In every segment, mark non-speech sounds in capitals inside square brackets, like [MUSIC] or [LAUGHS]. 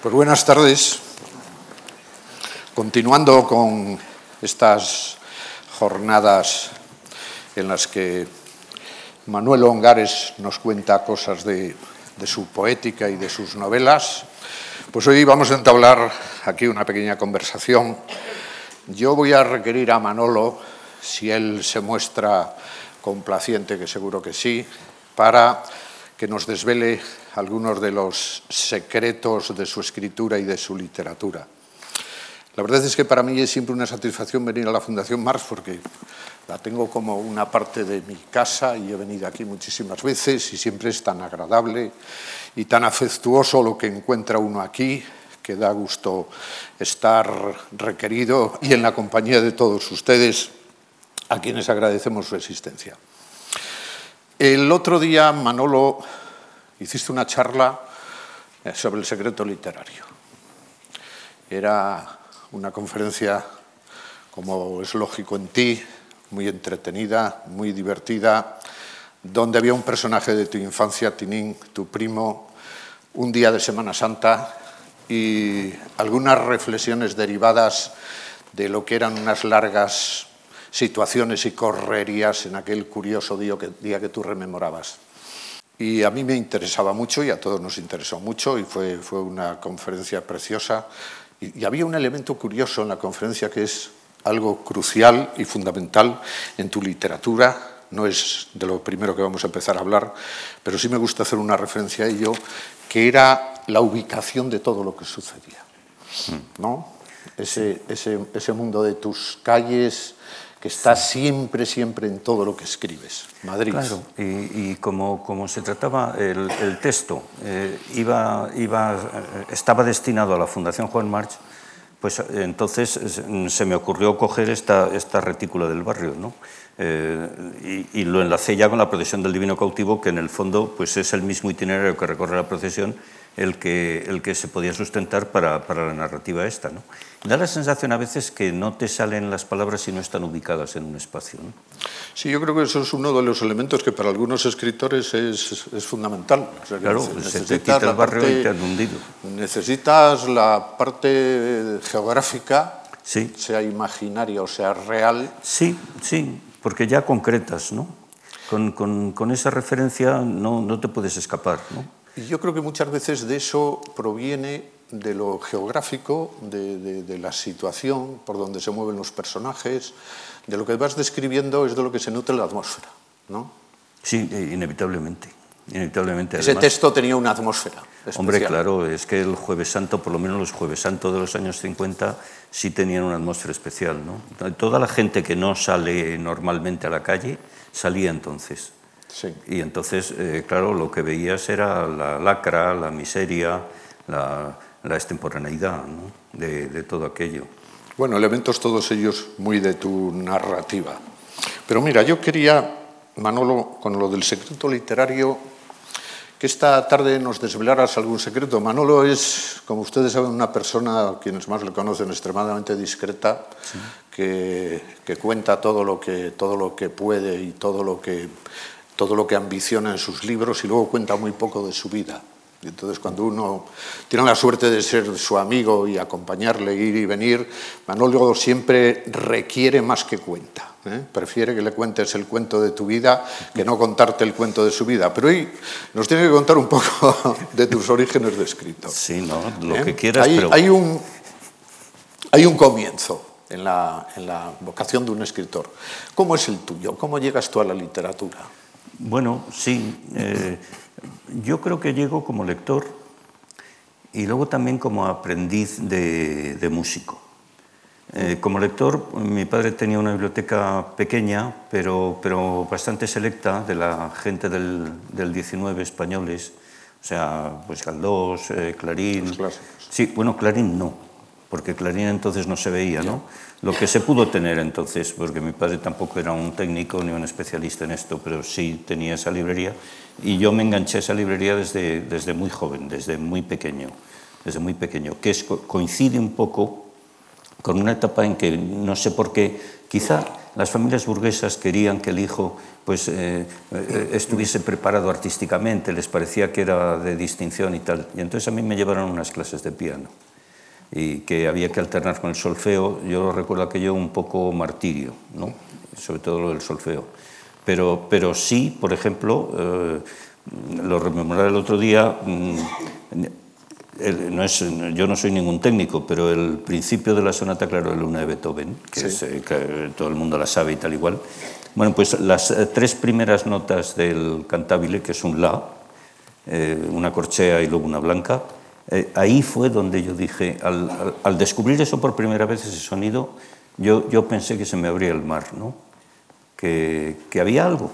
Pues buenas tardes. Continuando con estas jornadas en las que Manuel Ongares nos cuenta cosas de, de, su poética y de sus novelas, pues hoy vamos a entablar aquí una pequeña conversación. Yo voy a requerir a Manolo, si él se muestra complaciente, que seguro que sí, para que nos desvele algunos de los secretos de su escritura y de su literatura. La verdad es que para mí es siempre una satisfacción venir a la Fundación Marx porque la tengo como una parte de mi casa y he venido aquí muchísimas veces y siempre es tan agradable y tan afectuoso lo que encuentra uno aquí que da gusto estar requerido y en la compañía de todos ustedes a quienes agradecemos su existencia. El otro día Manolo hiciste una charla eh, sobre el secreto literario. Era una conferencia, como es lógico en ti, muy entretenida, muy divertida, donde había un personaje de tu infancia, Tinín, tu primo, un día de Semana Santa y algunas reflexiones derivadas de lo que eran unas largas situaciones y correrías en aquel curioso día que, día que tú rememorabas. Y a mí me interesaba mucho y a todos nos interesó mucho y fue, fue una conferencia preciosa. Y, y había un elemento curioso en la conferencia que es algo crucial y fundamental en tu literatura. No es de lo primero que vamos a empezar a hablar, pero sí me gusta hacer una referencia a ello, que era la ubicación de todo lo que sucedía. ¿no? Ese, ese, ese mundo de tus calles, que está siempre, siempre en todo lo que escribes. Madrid. Claro, y, y como, como, se trataba el, el texto, eh, iba, iba, estaba destinado a la Fundación Juan March, pues entonces se me ocurrió coger esta, esta retícula del barrio, ¿no? Eh, y, y, lo enlacé ya con la procesión del Divino Cautivo, que en el fondo pues es el mismo itinerario que recorre la procesión el que, el que se podía sustentar para, para la narrativa esta. ¿no? Da la sensación a veces que no te salen las palabras si no están ubicadas en un espacio. ¿no? Sí, yo creo que eso es uno de los elementos que para algunos escritores es, es fundamental. O sea, claro, se te quita el barrio parte, y te han hundido. Necesitas la parte geográfica, sí. sea imaginaria o sea real. Sí, sí, porque ya concretas, ¿no? Con, con, con esa referencia no, no te puedes escapar, ¿no? Y yo creo que muchas veces de eso proviene de lo geográfico, de, de, de, la situación por donde se mueven los personajes, de lo que vas describiendo es de lo que se nutre la atmósfera, ¿no? Sí, inevitablemente. Inevitablemente. Ese Además, texto tenía una atmósfera. Especial. Hombre, claro, es que el Jueves Santo, por lo menos los Jueves Santo de los años 50, sí tenían una atmósfera especial, ¿no? Toda la gente que no sale normalmente a la calle salía entonces. Sí. Y entonces, eh, claro, lo que veías era la lacra, la miseria, la, la extemporaneidad ¿no? de, de, todo aquello. Bueno, elementos todos ellos muy de tu narrativa. Pero mira, yo quería, Manolo, con lo del secreto literario, que esta tarde nos desvelaras algún secreto. Manolo es, como ustedes saben, una persona, quienes más le conocen, extremadamente discreta, sí. que, que, cuenta todo lo que, todo lo que puede y todo lo que todo lo que ambiciona en sus libros y luego cuenta muy poco de su vida. Y entonces cuando uno tiene la suerte de ser su amigo y acompañarle, ir y venir, Manolo siempre requiere más que cuenta. ¿Eh? Prefiere que le cuentes el cuento de tu vida que no contarte el cuento de su vida. Pero hoy nos tiene que contar un poco [LAUGHS] de tus orígenes de escritor. Sí, no, lo ¿Eh? que quieras. Hay, pero... hay, un, hay un comienzo en la, en la vocación de un escritor. ¿Cómo es el tuyo? ¿Cómo llegas tú a la literatura? Bueno, sí. Eh, yo creo que llego como lector y luego también como aprendiz de, de músico. Eh, como lector, mi padre tenía una biblioteca pequeña, pero, pero bastante selecta de la gente del, del 19 españoles, o sea, pues Galdós, eh, Clarín. Sí, bueno, Clarín no, porque Clarín entonces no se veía, ¿no? Lo que se pudo tener entonces, porque mi padre tampoco era un técnico ni un especialista en esto, pero sí tenía esa librería, y yo me enganché a esa librería desde, desde muy joven, desde muy pequeño, desde muy pequeño, que es, coincide un poco con una etapa en que no sé por qué, quizá las familias burguesas querían que el hijo pues, eh, eh, estuviese preparado artísticamente, les parecía que era de distinción y tal. Y entonces a mí me llevaron unas clases de piano y que había que alternar con el solfeo. Yo recuerdo aquello un poco martirio, ¿no? sobre todo lo del solfeo. Pero, pero sí, por ejemplo, eh, lo rememoré el otro día, mm, no es, yo no soy ningún técnico, pero el principio de la sonata Claro de Luna de Beethoven, que, eh, que todo el mundo la sabe y tal igual, bueno, pues las eh, tres primeras notas del cantabile, que es un La, una corchea y luego una blanca, ahí fue donde yo dije, al, al, descubrir eso por primera vez, ese sonido, yo, yo pensé que se me abría el mar, ¿no? que, que había algo.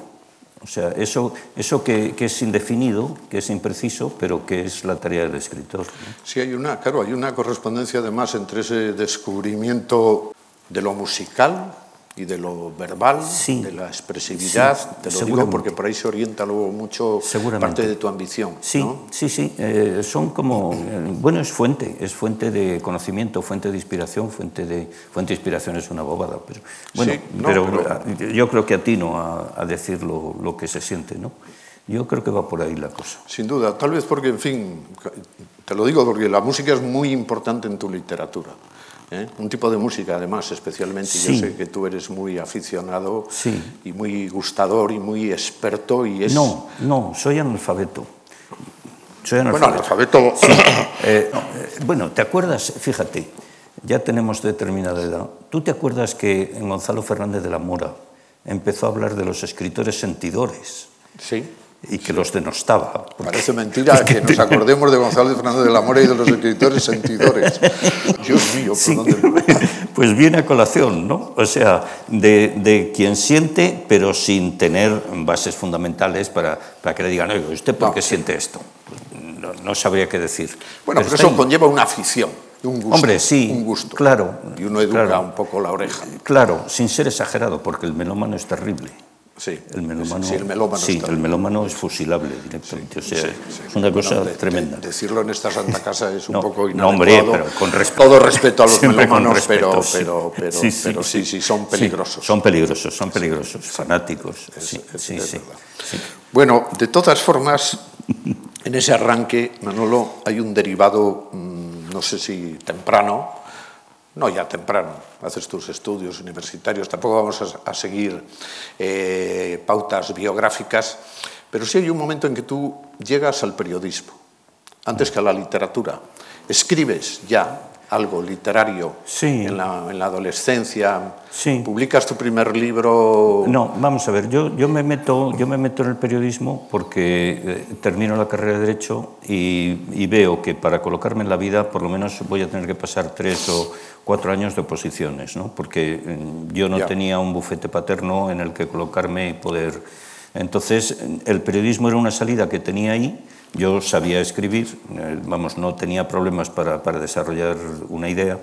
O sea, eso, eso que, es indefinido, que es impreciso, pero que es la tarea del escritor. Sí, hay una, claro, hay una correspondencia además entre ese descubrimiento de lo musical y de lo verbal, sí, de la expresividad, sí, te lo digo porque por ahí se orienta luego mucho parte de tu ambición. Sí, ¿no? sí, sí, eh, son como, eh, bueno, es fuente, es fuente de conocimiento, fuente de inspiración, fuente de, fuente de inspiración es una bobada, pero bueno, Sí, no, pero, pero- yo creo que atino a, a decir lo, lo que se siente, ¿no? Yo creo que va por ahí la cosa. Sin duda, tal vez porque, en fin, te lo digo porque la música es muy importante en tu literatura. ¿Eh? Un tipo de música, además, especialmente, Sí. yo sé que tú eres muy aficionado Sí. y muy gustador y muy experto y es... No, no, soy analfabeto. Soy Bueno, analfabeto. analfabeto... Eh, eh, bueno, ¿te acuerdas? Fíjate, ya tenemos determinada edad. ¿Tú te acuerdas que en Gonzalo Fernández de la Mora empezó a hablar de los escritores sentidores Sí. Y que los denostaba? Parece mentira que nos acordemos de Gonzalo Fernández de la Mora y de los [LAUGHS] escritores sentidores. Dios mío, ¿por Sí, dónde? [LAUGHS] pues viene a colación, ¿no? O sea, de, de quien siente, pero sin tener bases fundamentales para, para que le digan, oye, ¿usted por qué siente esto? No, no sabría qué decir. Bueno, pero eso ahí. conlleva una afición, un gusto. Hombre, sí, Un gusto. claro, Y uno educa claro. un poco la oreja. Claro, sin ser exagerado, porque el melómano es terrible. Sí, El melómano, sí, el melómano sí, el es fusilable directamente. o sea, Sí, sí. es una cosa Bueno, de- tremenda. de- decirlo en esta santa casa es un [LAUGHS] No, poco no, inadecuado. hombre, pero con respeto. Todo respeto a los melómanos, pero, respeto, sí. pero, pero, pero sí, sí, son peligrosos. son peligrosos, son peligrosos, fanáticos. sí, es- sí, es sí, sí. Bueno, de todas formas, en ese arranque, Manolo, hay un derivado, mm, no sé si temprano, no ya temprano, haces tus estudios universitarios, tampoco vamos a, seguir eh, pautas biográficas, pero sí hay un momento en que tú llegas al periodismo, antes que a la literatura. Escribes ya algo literario Sí. en, la, en la adolescencia, Sí. publicas tu primer libro. No, vamos a ver, yo, yo, me meto, yo me meto en el periodismo porque eh, termino la carrera de Derecho y, y veo que para colocarme en la vida por lo menos voy a tener que pasar tres o cuatro años de oposiciones, ¿no? porque eh, yo no Ya. tenía un bufete paterno en el que colocarme y poder... Entonces, el periodismo era una salida que tenía ahí, yo sabía escribir, eh, vamos, no tenía problemas para, para desarrollar una idea,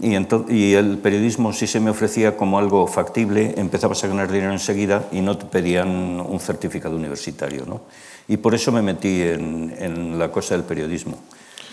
y, y el periodismo sí se me ofrecía como algo factible, empezabas a ganar dinero enseguida y no te pedían un certificado universitario. ¿no? Y por eso me metí en, en la cosa del periodismo.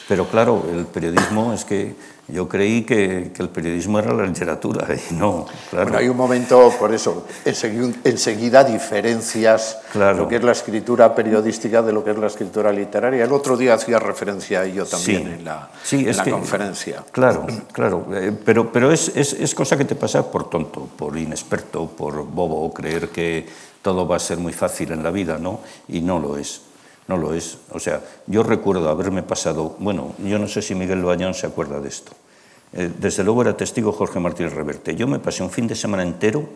Pero claro, el periodismo es que yo creí que, que el periodismo era la literatura [LAUGHS] y no, claro. Bueno, hay un momento, por eso, ensegui- enseguida diferencias Claro. lo que es la escritura periodística de lo que es la escritura literaria. El otro día hacía referencia a ello también Sí. en la, Sí, en es la que- conferencia. Claro, claro, eh, pero, pero es, es, es cosa que te pasa por tonto, por inexperto, por bobo, creer que todo va a ser muy fácil en la vida, ¿no? Y no lo es, no lo es. O sea, yo recuerdo haberme pasado, bueno, yo no sé si Miguel Loañón se acuerda de esto. Eh, Desde luego era testigo Jorge Martínez Reverte. Yo me pasé un fin de semana entero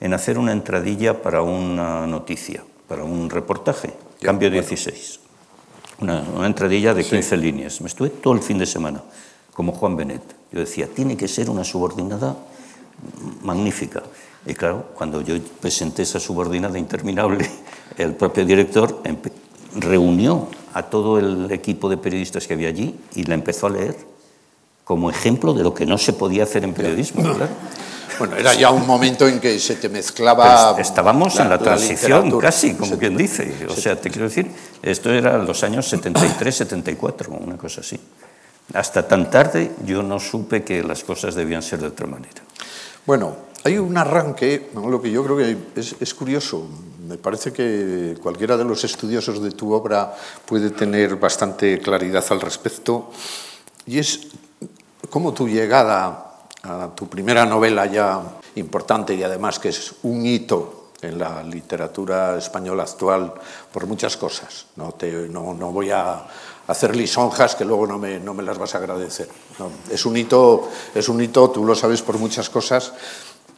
en hacer una entradilla para una noticia, para un reportaje, Ya, Cambio bueno. 16 una, una entradilla de 15 líneas. Me estuve todo el fin de semana, como Juan Benet. Yo decía, tiene que ser una subordinada magnífica. Y claro, cuando yo presenté esa subordinada interminable, [LAUGHS] el propio director reunió a todo el equipo de periodistas que había allí y la empezó a leer como ejemplo de lo que no se podía hacer en periodismo. claro. [LAUGHS] Bueno, era ya un momento en que se te mezclaba. Pues estábamos en la transición casi, como quien dice. O sea, te quiero decir, esto era los años 73, 74, una cosa así. Hasta tan tarde yo no supe que las cosas debían ser de otra manera. Bueno, hay un arranque, lo que yo creo que es, es, curioso. Me parece que cualquiera de los estudiosos de tu obra puede tener bastante claridad al respecto, y es cómo tu llegada a tu primera novela ya importante y además que es un hito en la literatura española actual por muchas cosas. No, te, no, no voy a hacer lisonjas que luego no me, no me las vas a agradecer. es, un hito, es un hito, tú lo sabes, por muchas cosas.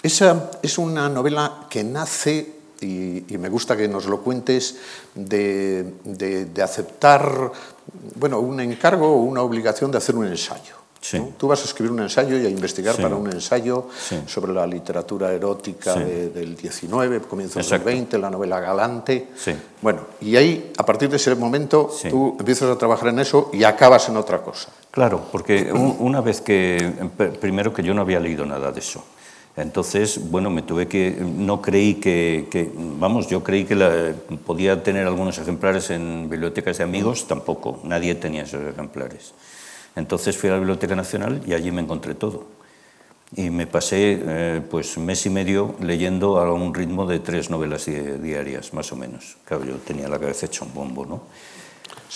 Esa es una novela que nace, y, y me gusta que nos lo cuentes, de, de, de aceptar bueno, un encargo o una obligación de hacer un ensayo. Tú vas a escribir un ensayo y a investigar para un ensayo sobre la literatura erótica del 19, comienzos del 20, la novela Galante. Bueno, y ahí, a partir de ese momento, tú empiezas a trabajar en eso y acabas en otra cosa. Claro, porque una vez que, primero que yo no había leído nada de eso. Entonces, bueno, me tuve que, no creí que, que vamos, yo creí que la, podía tener algunos ejemplares en bibliotecas de amigos, tampoco, nadie tenía esos ejemplares. Entonces fui a la Biblioteca Nacional y allí me encontré todo. Y me pasé eh, pues mes y medio leyendo a un ritmo de tres novelas diarias, más o menos. Claro, yo tenía la cabeza hecha un bombo, ¿no?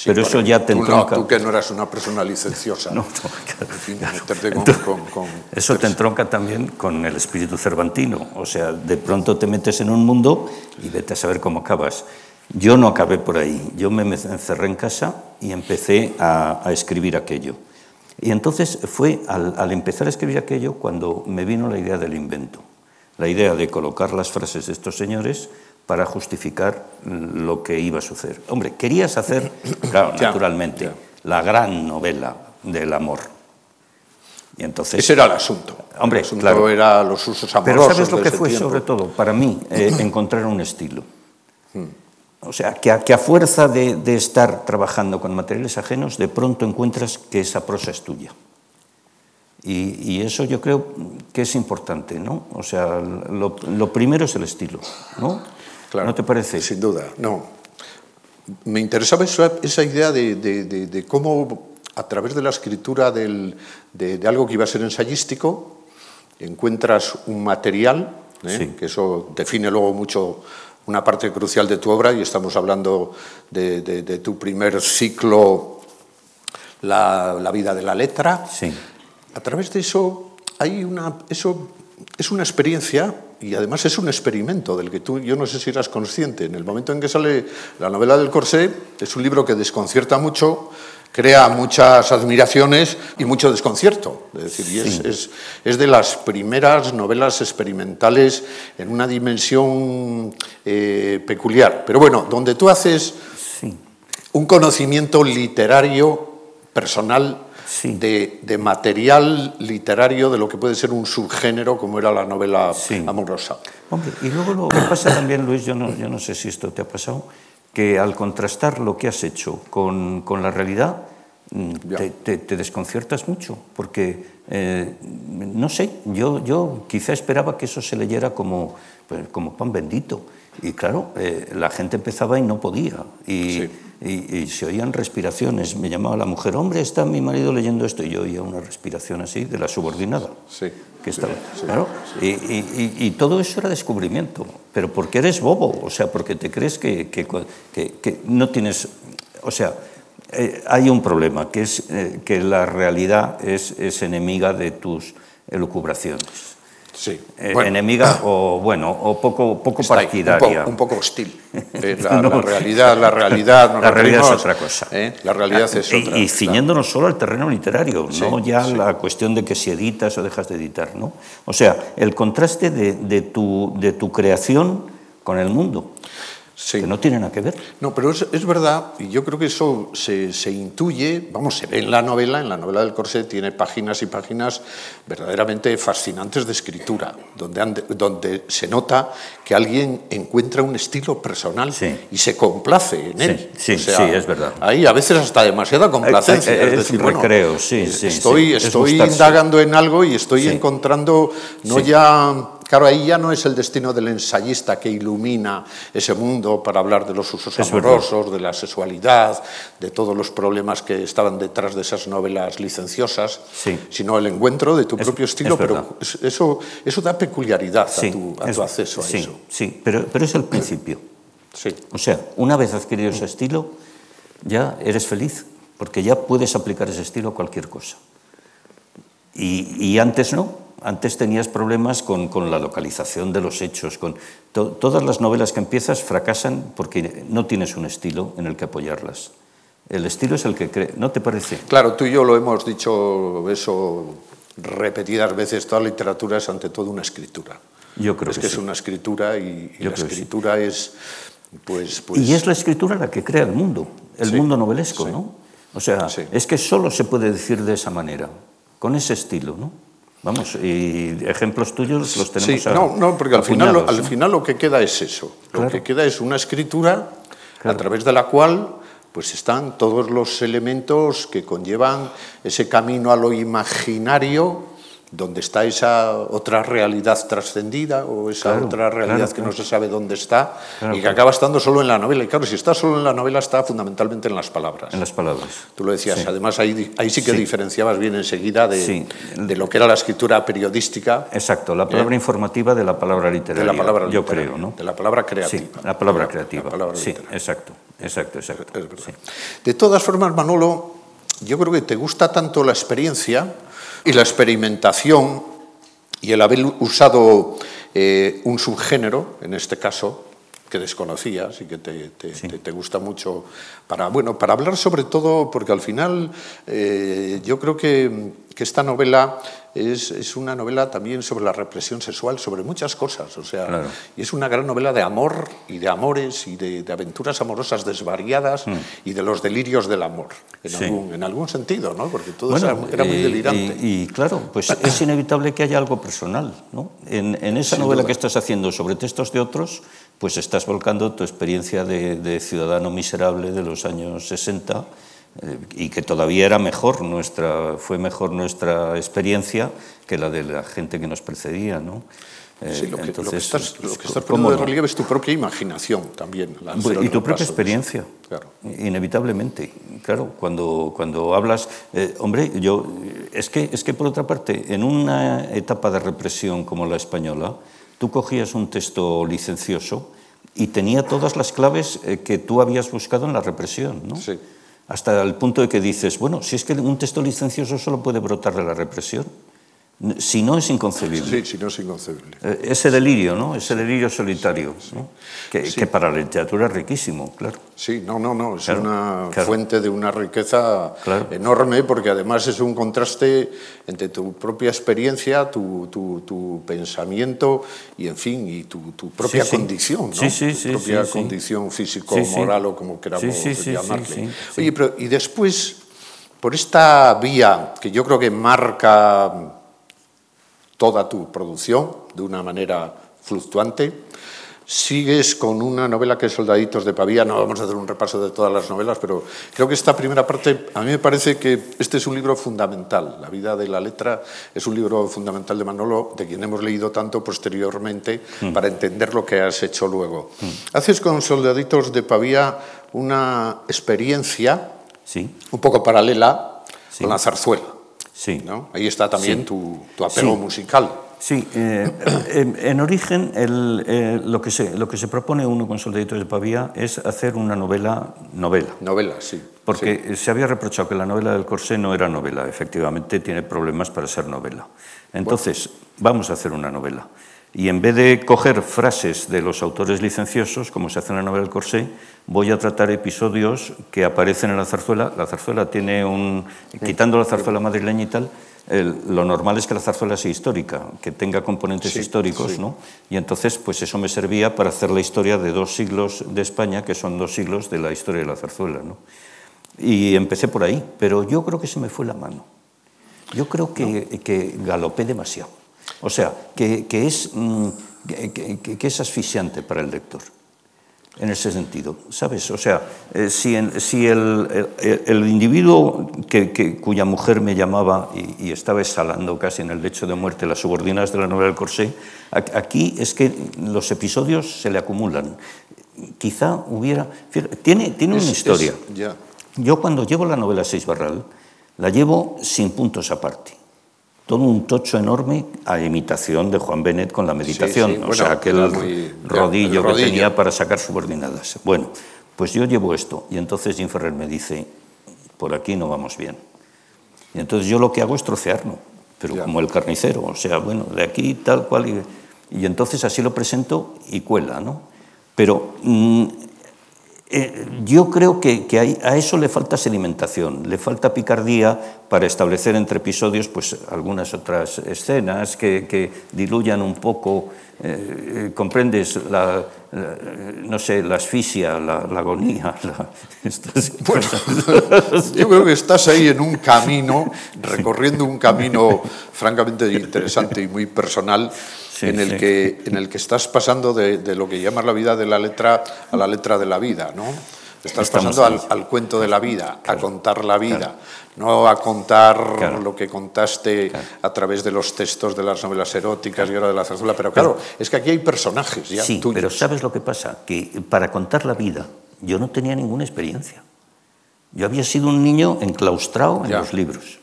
Pero eso ya te entronca... tú que no eras una persona licenciosa. no, eso te entronca también con el espíritu cervantino. O sea, de pronto te metes en un mundo y vete a saber cómo acabas. Yo no acabé por ahí. Yo me encerré en casa y empecé a escribir aquello. Y entonces fue al, empezar a escribir aquello cuando me vino la idea del invento, la idea de colocar las frases de estos señores para justificar lo que iba a suceder. Hombre, querías hacer, claro, [COUGHS] naturalmente, la gran novela del amor. Y entonces, Ese era el asunto. Hombre, el asunto era los usos amorosos. Pero ¿sabes lo que fue sobre todo? Para mí, eh, encontrar un estilo. Hmm. O sea, que a, que a fuerza de, de, estar trabajando con materiales ajenos, de pronto encuentras que esa prosa es tuya. Y, y eso yo creo que es importante, ¿no? O sea, lo, lo primero es el estilo, ¿no? Claro, ¿No te parece? Sin duda, no. Me interesaba esa, esa idea de, de, de, de, cómo a través de la escritura del, de, algo que iba a ser ensayístico, encuentras un material, ¿eh? sí. que eso define luego mucho una parte crucial de tu obra y estamos hablando de, de, de tu primer ciclo, la, la, vida de la letra. Sí. A través de eso, hay una, eso es una experiencia y además es un experimento del que tú, yo no sé si eras consciente. En el momento en que sale la novela del corsé, es un libro que desconcierta mucho, crea muchas admiraciones y mucho desconcierto. Es decir, y es, es, es, de las primeras novelas experimentales en una dimensión eh, peculiar. Pero bueno, donde tú haces sí. un conocimiento literario personal sí. de, de, material literario de lo que puede ser un subgénero como era la novela sí. amorosa. Hombre, y luego lo que pasa también, Luis, yo no, yo no sé si esto te ha pasado, que al contrastar lo que has hecho con, con la realidad, mm, te, te, te, desconciertas mucho, porque, eh, no sé, yo, yo quizá esperaba que eso se leyera como, pues, como pan bendito. Y claro, eh, la gente empezaba y no podía. Y, sí. Y, y, se oían respiraciones. Me llamaba la mujer, hombre, está mi marido leyendo esto. Y yo oía una respiración así de la subordinada. Sí que estaba, sí, claro, sí. Y, y, y, todo eso era descubrimiento, pero porque eres bobo, o sea, porque te crees que, que, que, que no tienes, o sea, eh, hay un problema, que es eh, que la realidad es, es enemiga de tus elucubraciones. Sí. Eh, bueno. enemiga [COUGHS] o bueno o poco poco Está partidaria un, po, un, poco hostil [LAUGHS] eh, la, no. la, realidad la realidad la realidad es otra cosa ¿eh? la realidad es y, otra y ciñéndonos claro. solo al terreno literario sí, no ya sí. la cuestión de que si editas o dejas de editar no o sea el contraste de, de tu de tu creación con el mundo Sí. que no tiene nada que ver. No, pero es, es verdad, y yo creo que eso se, se, intuye, vamos, se ve en la novela, en la novela del Corsé tiene páginas y páginas verdaderamente fascinantes de escritura, donde, donde se nota que alguien encuentra un estilo personal sí. y se complace en él. Sí, o sea, sí, es verdad. Ahí a veces hasta demasiada complacencia. Es, es, es decir, bueno, recreo, sí, sí. Estoy, estoy indagando en algo y estoy encontrando no ya Claro, ahí ya no es el destino del ensayista que ilumina ese mundo para hablar de los usos Es amorosos, de la sexualidad, de todos los problemas que estaban detrás de esas novelas licenciosas, Sí. sino el encuentro de tu Es- propio estilo, es pero eso, eso da peculiaridad Sí, a tu, a tu acceso a sí, eso. Sí, pero, pero es el principio. Sí. O sea, una vez adquirido ese estilo, ya eres feliz, porque ya puedes aplicar ese estilo a cualquier cosa. Y, y antes no, antes tenías problemas con, con la localización de los hechos. Con to- todas las novelas que empiezas fracasan porque no tienes un estilo en el que apoyarlas. El estilo es el que cree, ¿no te parece? Claro, tú y yo lo hemos dicho eso repetidas veces, toda literatura es ante todo una escritura. Yo creo es que que sí. es una escritura y, y la que sí. escritura es, pues, pues Y es la escritura la que crea el mundo, el Sí, mundo novelesco. ¿no? O sea, es que solo se puede decir de esa manera, con ese estilo, ¿no? Vamos, y ejemplos tuyos los tenemos Sí, a- no, no, porque al final, al final lo que queda es eso. Lo que queda es una escritura Claro. a través de la cual pues están todos los elementos que conllevan ese camino a lo imaginario, donde está esa otra realidad trascendida o esa Claro, otra realidad claro, que claro. no se sabe dónde está y que acaba estando solo en la novela. Y claro, si está solo en la novela está fundamentalmente en las palabras. En las palabras. Tú lo decías, Sí. además ahí, ahí sí que Sí. diferenciabas bien enseguida de, Sí. de lo que era la escritura periodística Exacto, la palabra informativa de la palabra de literaria. la palabra Yo literaria, creo, ¿no? De la palabra Sí, creativa. la palabra La- creativa. la palabra sí, exacto, exacto, exacto. Sí. De todas formas, Manolo, yo creo que te gusta tanto la experiencia y la experimentación y el haber usado eh, un subgénero, en este caso, que desconocías y que te, te- te- te gusta mucho para, bueno, para hablar sobre todo, porque al final eh, yo creo que, que esta novela es, es una novela también sobre la represión sexual, sobre muchas cosas, o sea, Claro. y es una gran novela de amor y de amores y de, de aventuras amorosas desvariadas y de los delirios del amor, en, Mm. Sí. algún, en algún sentido, ¿no? Porque todo Bueno, eso era, era muy eh, delirante. Y, y, claro, pues es inevitable que haya algo personal. ¿no? En, en esa Sin novela duda. que estás haciendo sobre textos de otros, pues estás volcando tu experiencia de, de ciudadano miserable de los años 60 eh, y que todavía era mejor nuestra, fue mejor nuestra experiencia que la de la gente que nos precedía. ¿no? Eh, Sí, lo que, lo que entonces, estás, lo que estás ¿cómo poniendo de no? relieve es tu propia imaginación también. la- Bueno, el y tu propia experiencia, Claro. inevitablemente. Claro, cuando, cuando hablas, eh, hombre, yo, es que, es que por otra parte, en una etapa de represión como la española, tú cogías un texto licencioso y tenía todas las claves eh, que tú habías buscado en la represión, ¿no? Sí. Hasta el punto de que dices, bueno, si es que un texto licencioso solo puede brotar de la represión, si no es inconcebible. Sí, si no es inconcebible. Eh, Ese delirio, ¿no? Ese delirio solitario, ¿no? que, Sí. que para la literatura es riquísimo, claro. Sí, no, no, no, es Claro, una claro. fuente de una riqueza Claro. enorme porque además es un contraste entre tu propia experiencia, tu, tu- tu pensamiento y, en fin, y tu, tu propia Sí, sí. condición, ¿no? Sí, sí, tu sí, propia sí, sí. condición físico, Sí, sí. moral o como queramos Sí, sí, sí, llamarle. sí, sí, sí. Oye, pero y después, por esta vía que yo creo que marca toda tu producción de una manera fluctuante. Sigues con una novela que es Soldaditos de Pavía. No vamos a hacer un repaso de todas las novelas, pero creo que esta primera parte, a mí me parece que este es un libro fundamental. La vida de la letra es un libro fundamental de Manolo, de quien hemos leído tanto posteriormente para entender lo que has hecho luego. Haces con Soldaditos de Pavía una experiencia Sí, un poco paralela Sí. con la zarzuela. Sí. ¿no? Ahí está también Sí. tu, tu apego Sí. musical. Sí, eh, en, en origen el, eh, lo, que se, lo que se propone uno con Soldaditos de Pavía es hacer una novela novela. Novela, sí. Porque se había reprochado que la novela del Corsé no era novela, efectivamente tiene problemas para ser novela. Entonces, vamos a hacer una novela. Y en vez de coger frases de los autores licenciosos, como se hace en la novela del Corsé, voy a tratar episodios que aparecen en la zarzuela. La zarzuela tiene un... Quitando la zarzuela madrileña y tal, el- lo normal es que la zarzuela sea histórica, que tenga componentes Sí, históricos, sí. ¿no? Y entonces, pues eso me servía para hacer la historia de dos siglos de España, que son dos siglos de la historia de la zarzuela, ¿no? Y empecé por ahí, pero yo creo que se me fue la mano. Yo creo que, que galopé demasiado. O sea, que, que es, mm, que, es asfixiante para el lector. en ese sentido, ¿sabes? O sea, eh, si, si el, el, individuo que, cuya mujer me llamaba y, estaba exhalando casi en el lecho de muerte las subordinadas de la novela del Corsé, aquí es que los episodios se le acumulan. Quizá hubiera... Tiene, tiene una historia. Yo cuando llevo la novela Seis Barral, la llevo sin puntos aparte todo un tocho enorme a imitación de Juan Benet con la meditación, o sea, aquel rodillo, que tenía para sacar subordinadas. Bueno, pues yo llevo esto y entonces Jim Ferrer me dice, por aquí no vamos bien. Y entonces yo lo que hago es trocearlo, pero como el carnicero, o sea, bueno, de aquí tal cual. Y, y entonces así lo presento y cuela, ¿no? Pero mm, eh, yo creo que, a eso le falta sedimentación, le falta picardía para establecer entre episodios pues, algunas otras escenas que, diluyan un poco, eh, comprendes, la, no sé, la asfixia, la, agonía. [LAUGHS] bueno, [LAUGHS] yo creo que estás ahí en un camino, recorriendo un camino francamente interesante y muy personal en, el que, en el que estás pasando de, lo que llamas la vida de la letra a la letra de la vida, ¿no? Estás pasando al, cuento de la vida, a contar la vida, no a contar lo que contaste a través de los textos de las novelas eróticas y ahora de la zarzuela. Pero claro, es que aquí hay personajes ya Sí, pero ¿sabes lo que pasa? Que para contar la vida yo no tenía ninguna experiencia. Yo había sido un niño enclaustrado en los libros.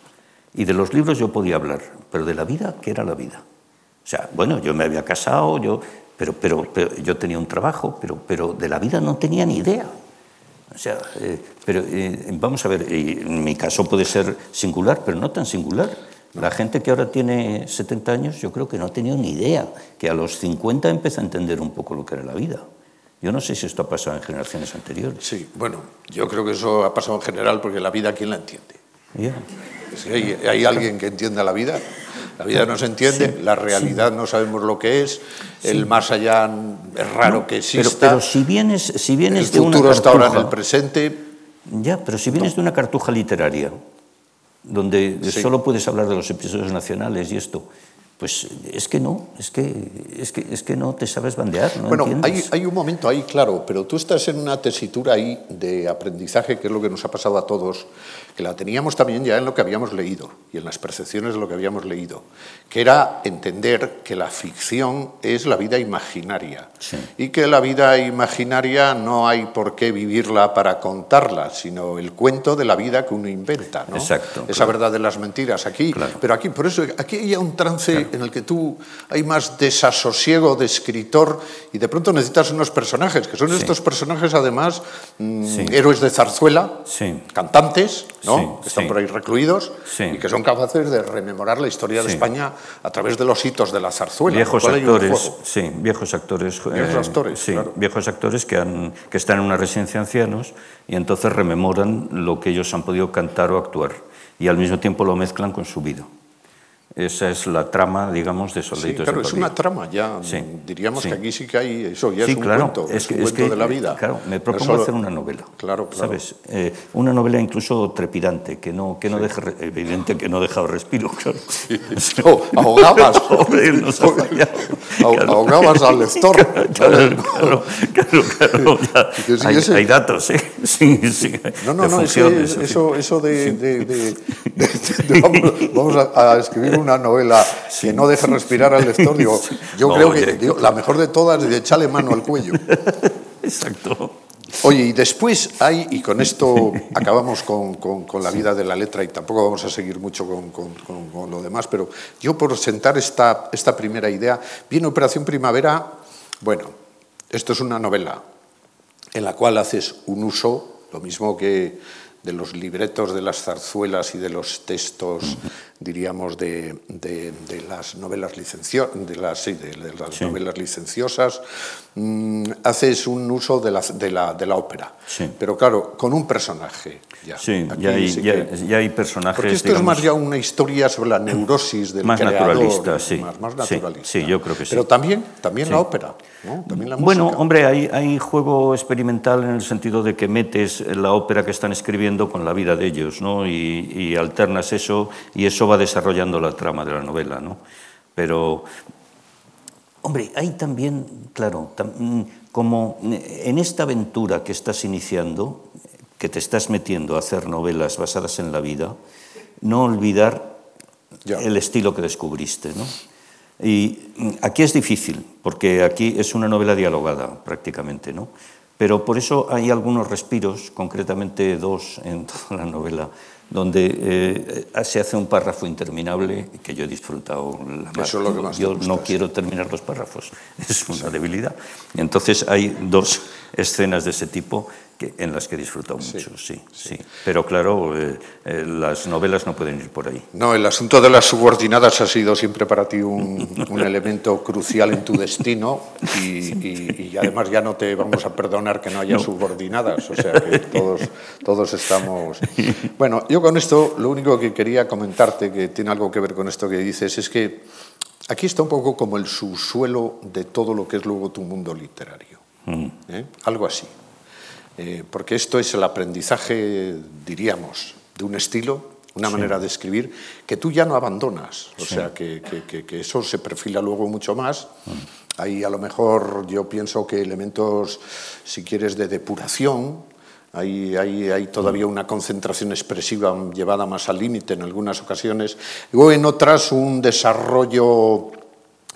Y de los libros yo podía hablar, pero de la vida, ¿qué era la vida? O sea, bueno, yo me había casado, yo, pero, pero, yo tenía un trabajo, pero, pero de la vida no tenía ni idea. O sea, eh, pero eh, vamos a ver, en mi caso puede ser singular, pero no tan singular. La gente que ahora tiene 70 años, yo creo que no ha tenido ni idea, que a los 50 empieza a entender un poco lo que era la vida. Yo no sé si esto ha pasado en generaciones anteriores. Sí, bueno, yo creo que eso ha pasado en general porque la vida, ¿quién la entiende? Si hay, hay, alguien que entienda la vida, la vida no se entiende, la realidad no sabemos lo que es, el más allá es raro que exista. Pero, si vienes, si vienes el futuro está ahora en el presente. Ya, pero si vienes de una cartuja literaria, donde solo puedes hablar de los episodios nacionales y esto, pues es que no, es que, es que, es que no te sabes bandear. No bueno, hay, hay, un momento ahí, claro, pero tú estás en una tesitura ahí de aprendizaje, que es lo que nos ha pasado a todos, que la teníamos también ya en lo que habíamos leído y en las percepciones de lo que habíamos leído, que era entender que la ficción es la vida imaginaria y que la vida imaginaria no hay por qué vivirla para contarla, sino el cuento de la vida que uno inventa, ¿no? Exacto. Esa verdad de las mentiras aquí, pero aquí por eso aquí hay un trance en el que tú hay más desasosiego de escritor y de pronto necesitas unos personajes que son estos personajes además mm, héroes de zarzuela, cantantes que están por ahí recluidos y que son capaces de rememorar la historia de España a través de los hitos de la zarzuela. Viejos actores, sí, viejos actores. Viejos eh, actores, sí, viejos actores que, han, que están en una residencia de ancianos y entonces rememoran lo que ellos han podido cantar o actuar y al mismo tiempo lo mezclan con su vida. Esa es la trama, digamos, de Soldaditos sí, claro, es una trama ya. Diríamos que aquí sí que hay eso, ya es un cuento, es, un cuento de la vida. Claro, me propongo hacer una novela. Claro, claro. ¿Sabes? Eh, una novela incluso trepidante, que no, que no deje, evidente que no deja respiro, claro. [LAUGHS] Oh, ahogabas. [LAUGHS] Ahogabas al [LAUGHS] lector. Claro, claro, claro. hay, hay, datos, ¿eh? Sí, sí. No, no, no, eso, eso de, de, de, vamos, a escribir un una novela que no deje respirar al lector, digo, yo creo que la mejor de todas es de echarle mano al cuello. [LAUGHS] Exacto. Oye, y después hay, y con esto acabamos con, con, la vida de la letra y tampoco vamos a seguir mucho con, con, lo demás, pero yo por sentar esta, esta primera idea, viene Operación Primavera, bueno, esto es una novela en la cual haces un uso, lo mismo que de los libretos de las zarzuelas y de los textos diríamos, de, de, las novelas licencio, de las, sí, de, las novelas licenciosas, mm, haces un uso de la, de la, de la ópera. Pero claro, con un personaje. Ya. Sí, ya hay, ya, hay, personajes. Porque esto es más ya una historia sobre la neurosis del más naturalista, sí. Más, más naturalista. Sí, yo creo que sí. Pero también, también la ópera, ¿no? también la Bueno, hombre, hay, hay juego experimental en el sentido de que metes la ópera que están escribiendo con la vida de ellos, ¿no? Y, y alternas eso, y eso va desarrollando la trama de la novela, ¿no? Pero, hombre, hay también, claro, mm, como en esta aventura que estás iniciando, que te estás metiendo a hacer novelas basadas en la vida, no olvidar Ya. el estilo que descubriste. ¿no? Y mm, aquí es difícil, porque aquí es una novela dialogada prácticamente, ¿no? Pero por eso hay algunos respiros, concretamente dos en toda la novela, donde eh, se hace un párrafo interminable que yo he disfrutado. La. Eso es lo que más yo no sí. quiero terminar los párrafos, [LAUGHS] es una debilidad. Y entonces hay dos escenas de ese tipo que, en las que he disfrutado mucho, sí, sí. Pero claro, eh, eh, las novelas no pueden ir por ahí. No, el asunto de las subordinadas ha sido siempre para ti un, un elemento crucial en tu destino y, y- y además ya no te vamos a perdonar que no haya subordinadas, o sea que todos, todos estamos... [LAUGHS] Bueno, yo con esto lo único que quería comentarte, que tiene algo que ver con esto que dices, es que aquí está un poco como el subsuelo de todo lo que es luego tu mundo literario. ¿eh? Algo así. Eh, porque esto es el aprendizaje, diríamos, de un estilo, una manera de escribir, que tú ya no abandonas. O sea, que, que- que- eso se perfila luego mucho más. Hay a lo mejor, yo pienso que elementos, si quieres, de depuración. Hay, hay, hay todavía una concentración expresiva llevada más al límite en algunas ocasiones. Luego en otras un desarrollo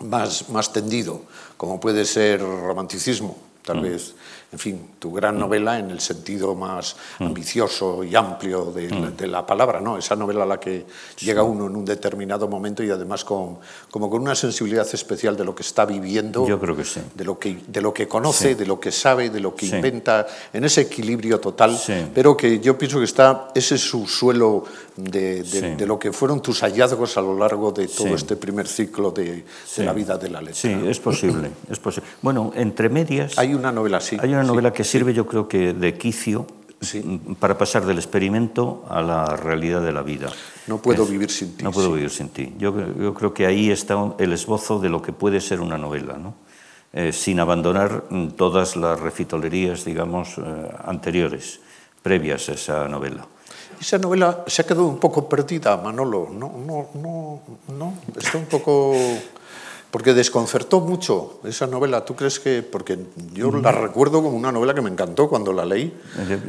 más, más tendido, como puede ser romanticismo, tal vez, en fin, tu gran novela en el sentido más ambicioso y amplio de, la- de la palabra, ¿no? Esa novela a la que llega uno en un determinado momento y además con, como con una sensibilidad especial de lo que está viviendo, Yo creo que sí. de lo que, de lo que conoce, de lo que sabe, de lo que Sí. inventa, en ese equilibrio total, Sí. pero que yo pienso que está ese subsuelo de, de, de lo que fueron tus hallazgos a lo largo de todo este primer ciclo de, de la vida de la letra. Sí, es posible, es posible. Bueno, entre medias Hay una novela así. hay una sí. novela que sirve, yo creo que de quicio Sí. mm, para pasar del experimento a la realidad de la vida. No puedo Es- vivir sin ti. No puedo sí. vivir sin ti. Yo, yo creo que ahí está el esbozo de lo que puede ser una novela, ¿no? Eh, sin abandonar mm, todas las refitolerías, digamos, eh, anteriores, previas a esa novela. Esa novela se ha quedado un poco perdida, Manolo. No, no, no, no. Está un poco. Porque desconcertó mucho esa novela. ¿Tú crees que.? Porque yo la recuerdo como una novela que me encantó cuando la leí.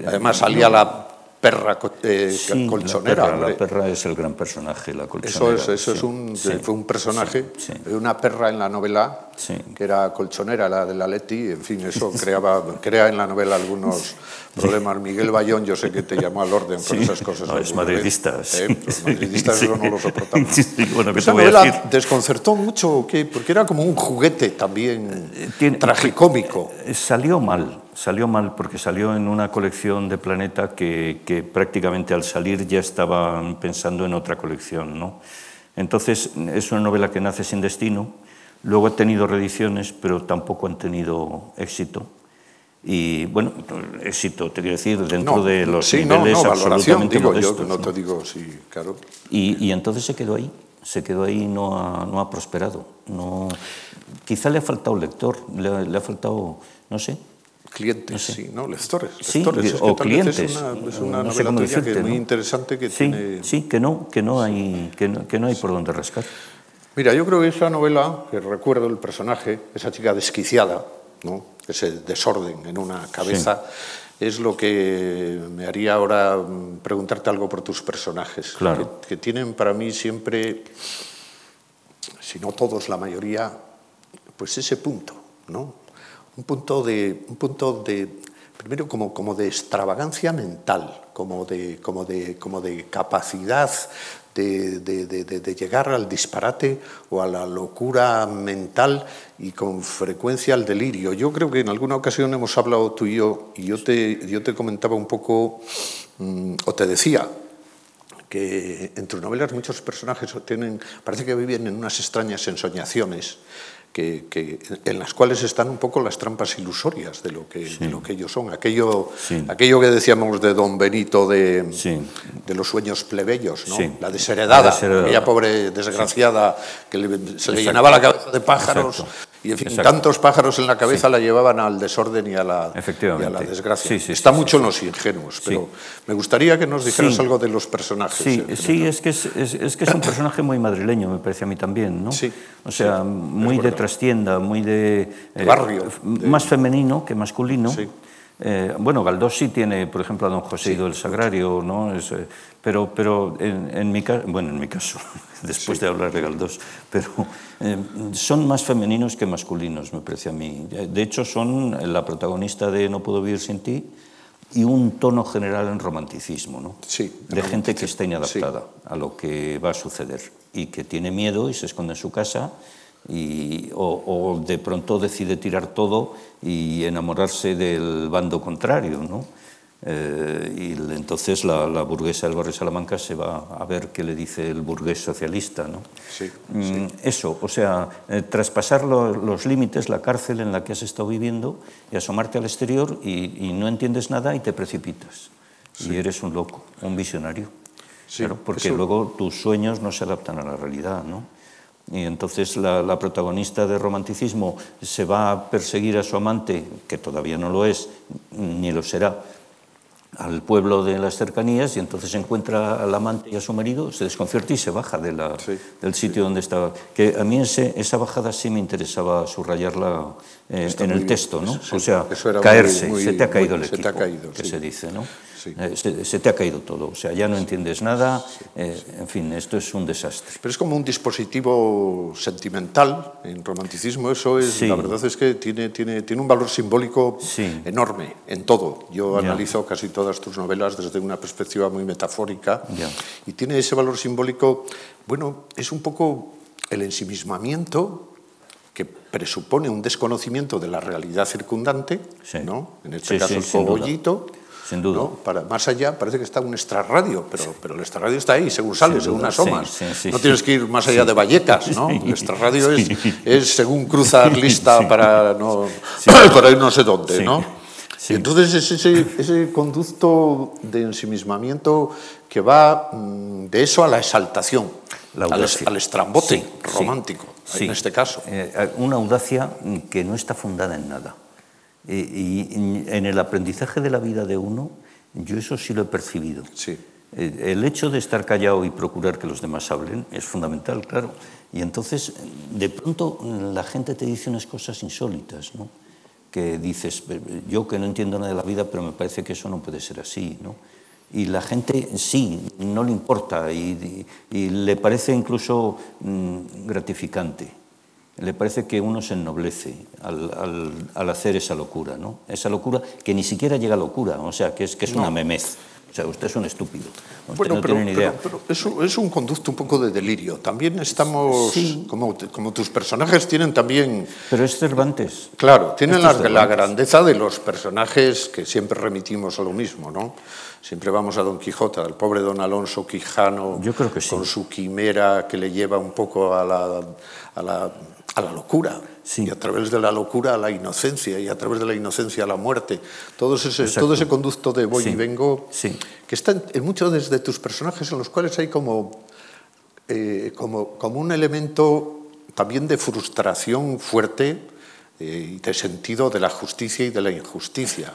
Además salía la perra eh, Sí, colchonera. La perra, hombre. la perra es el gran personaje, la Eso colchonera. es, eso sí, es un, sí. fue un personaje, de una perra en la novela que era colchonera, la de la Leti, en fin, eso creaba, [LAUGHS] crea en la novela algunos problemas. Miguel Bayón, yo sé que te llamó al orden por esas cosas. No, es madridista. ¿eh? Los madridistas Sí. eso no lo soportamos. Bueno, ¿qué Esa novela desconcertó mucho, ¿o qué? porque era como un juguete también tiene- tragicómico. Eh, Salió mal, salió mal porque salió en una colección de Planeta que, que prácticamente al salir ya estaban pensando en otra colección. ¿no? Entonces es una novela que nace sin destino, luego ha tenido reediciones, pero tampoco han tenido éxito. Y bueno, éxito, te quiero decir, dentro No, de los sí, no, niveles no, valoración, absolutamente digo, yo modestos. no ¿no? te digo, sí, claro. Y, y entonces se quedó ahí, se quedó ahí y no ha, no ha prosperado. No, quizá le ha faltado lector, le, le ha faltado, no sé. Clientes, sí, ¿no? Lectores. Sí, lectores. Es que o clientes. Es una, es una no sé novela que es muy interesante que Sí, tiene... sí, que no, que no hay, que no, que no hay por dónde rascar. Mira, yo creo que esa novela, que recuerdo el personaje, esa chica desquiciada, ¿no? ese desorden en una cabeza, es lo que me haría ahora mm, preguntarte algo por tus personajes, Claro. que, que tienen para mí siempre, si no todos, la mayoría, pues ese punto, ¿no? Un punto de, un punto de primero como, como de extravagancia mental, como de, como de, como de capacidad de, de- de- llegar al disparate o a la locura mental y con frecuencia al delirio. Yo creo que en alguna ocasión hemos hablado tú y yo, y yo te, yo te comentaba un poco, mm, o te decía, que en tus novelas muchos personajes tienen, parece que viven en unas extrañas ensoñaciones que, que- en las cuales están un poco las trampas ilusorias de lo que, de lo que ellos son. Aquello, Sí. aquello que decíamos de Don Benito de, Sí. de los sueños plebeyos, ¿no? Sí. la desheredada, La desheredada. aquella pobre desgraciada que le- se le llenaba la cabeza de pájaros Exacto. Y en fin, tantos pájaros en la cabeza la llevaban al desorden y a la, y a la desgracia. Está mucho en los ingenuos, pero me gustaría que nos dijeras algo de los personajes. Sí, sí es, que es, es, que es un personaje muy madrileño, me parece a mí también, ¿no? Sí. O sea, muy de trastienda, muy de... Eh, barrio. Más femenino que masculino. Sí. Eh, bueno, Galdós sí tiene, por ejemplo, a don José Ido del Sagrario, ¿no? Es, eh, pero, pero en, mi caso, bueno, en mi caso, [LAUGHS] después de hablar de Galdós, pero eh, son más femeninos que masculinos, me parece a mí. De hecho, son la protagonista de No puedo vivir sin ti y un tono general en romanticismo, ¿no? Sí, de gente que está inadaptada a lo que va a suceder y que tiene miedo y se esconde en su casa y, o, de pronto decide tirar todo y enamorarse del bando contrario. ¿no? Eh, y entonces la, burguesa del barrio Salamanca se va a ver qué le dice el burgués socialista. ¿no? Sí, mm, Eso, o sea, eh, traspasar los límites, la cárcel en la que has estado viviendo y asomarte al exterior y, no entiendes nada y te precipitas. Y eres un loco, un visionario. Claro, porque luego tus sueños no se adaptan a la realidad. ¿no? Y entonces la, protagonista de romanticismo se va a perseguir a su amante, que todavía no lo es, ni lo será, al pueblo de las cercanías y entonces encuentra al amante y a su marido, se desconcierta y se baja de la, del sitio donde estaba. Que a mí esa bajada sí me interesaba subrayarla eh, en el texto, ¿no? o sea, caerse, se te ha caído el equipo, que se dice, ¿no? Eh, se, te ha caído todo, o sea, ya no entiendes nada, eh, en fin, esto es un desastre. Pero es como un dispositivo sentimental, en romanticismo eso es, la verdad es que tiene, tiene, tiene un valor simbólico enorme en todo. Yo analizo casi todas tus novelas desde una perspectiva muy metafórica y tiene ese valor simbólico, bueno, es un poco el ensimismamiento que presupone un desconocimiento de la realidad circundante, ¿no? en este caso el cogollito, sin duda. Para, más allá parece que está un extrarradio, pero, pero el extrarradio está ahí, según sale, según asomas. no tienes que ir más allá de Vallecas, ¿no? [LAUGHS] El extrarradio es, es, según cruzar lista para, no, para [CLEARS THROAT] ir no sé dónde, ¿no? Y entonces es ese, ese conducto de ensimismamiento que va mm, de eso a la exaltación, al, al, estrambote romántico, en este caso. Eh, una audacia que no está fundada en nada. Y, en el aprendizaje de la vida de uno, yo eso sí lo he percibido. Sí. El hecho de estar callado y procurar que los demás hablen es fundamental, claro. Y entonces, de pronto, la gente te dice unas cosas insólitas, ¿no? Que dices, yo que no entiendo nada de la vida, pero me parece que eso no puede ser así, ¿no? Y la gente sí, no le importa y, y le parece incluso mm, gratificante le parece que uno se ennoblece al, hacer esa locura, ¿no? Esa locura que ni siquiera llega a locura, o sea, que es, que es una memez. O sea, usted es un estúpido. bueno, no pero, tiene ni idea. Pero, es, un conducto un poco de delirio. También estamos, como, como, tus personajes tienen también... Pero es Cervantes. Claro, tienen la, la, grandeza de los personajes que siempre remitimos a lo mismo, ¿no? Siempre vamos a Don Quijote, al pobre Don Alonso Quijano, Yo creo que sí. con su quimera que le lleva un poco a la, a la a la locura. Y a través de la locura a la inocencia, y a través de la inocencia a la muerte. Todo ese, todo ese conducto de voy y vengo, que está en, muchos de, tus personajes en los cuales hay como, eh, como, como, un elemento también de frustración fuerte eh, y de sentido de la justicia y de la injusticia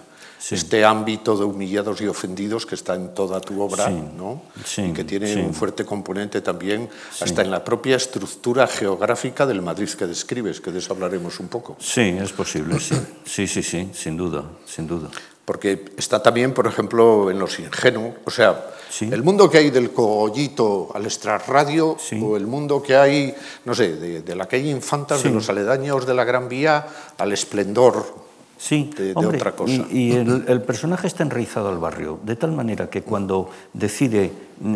este ámbito de humillados y ofendidos que está en toda tu obra, ¿no? y que tiene un fuerte componente también hasta en la propia estructura geográfica del Madrid que describes, que de eso hablaremos un poco. Sí, es posible, sí, sí, sí, sí sin duda, sin duda. Porque está también, por ejemplo, en Los Ingenuos, o sea, el mundo que hay del cogollito al extrarradio, o el mundo que hay, no sé, de, la calle Infantas, de los aledaños de la Gran Vía, al esplendor Sí, de, otra cosa. Y, el, personaje está enraizado al barrio, de tal manera que cuando decide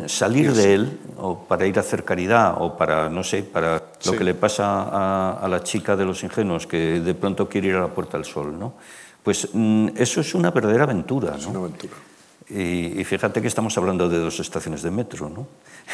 salir de él, o para ir a hacer caridad, o para, no sé, para lo que le pasa a, la chica de los ingenuos, que de pronto quiere ir a la Puerta del Sol, ¿no? Pues mm, eso es una verdadera aventura. Es una aventura. Y, fíjate que estamos hablando de dos estaciones de metro, ¿no?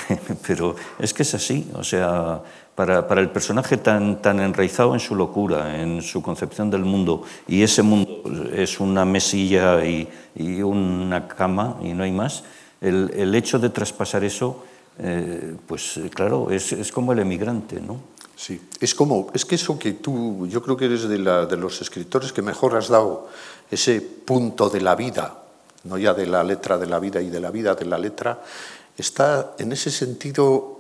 [LAUGHS] Pero es que es así, o sea, para, para, el personaje tan, tan enraizado en su locura, en su concepción del mundo, y ese mundo es una mesilla y, y una cama y no hay más, el, el hecho de traspasar eso, eh, pues claro, es, es, como el emigrante, ¿no? Sí, es como, es que eso que tú, yo creo que eres de, la, de los escritores que mejor has dado ese punto de la vida, no ya de la letra de la vida y de la vida de la letra, está en ese sentido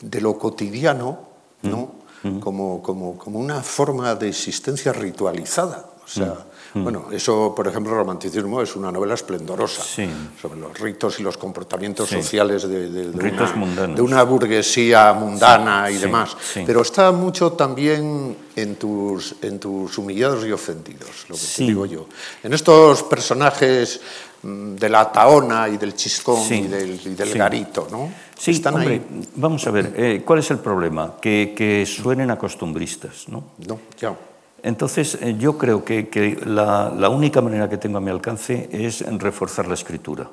de lo cotidiano, ¿no? Mm. Como, como, como, una forma de existencia ritualizada. O sea, mm. bueno, eso, por ejemplo, Romanticismo es una novela esplendorosa sobre los ritos y los comportamientos sociales de, de, una, de, una, burguesía mundana y demás. Pero está mucho también en tus, en tus humillados y ofendidos, lo que te digo yo. En estos personajes mm, de la taona y del chiscón y del, y del garito, ¿no? Sí, Están hombre, ahí. vamos a ver, eh, ¿cuál es el problema? Que, que, suenen a costumbristas, ¿no? No, ya. Entonces, eh, yo creo que, que la, la, única manera que tengo a mi alcance es reforzar la escritura.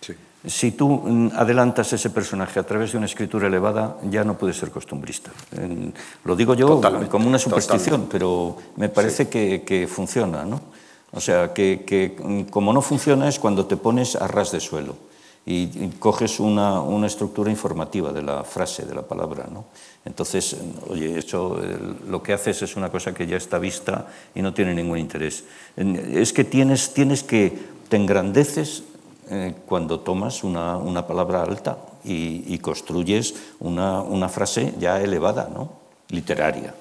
Sí. Si tú mm, adelantas ese personaje a través de una escritura elevada, ya no puedes ser costumbrista. Lo digo yo totalmente, como una superstición, totalmente. pero me parece sí. que, que, funciona, ¿no? O sea, que, que mm, como no funciona es cuando te pones a ras de suelo y, coges una, una, estructura informativa de la frase, de la palabra. ¿no? Entonces, oye, eso lo que haces es una cosa que ya está vista y no tiene ningún interés. Es que tienes, tienes que, te engrandeces eh, cuando tomas una, una palabra alta y, y construyes una, una, frase ya elevada, ¿no? literaria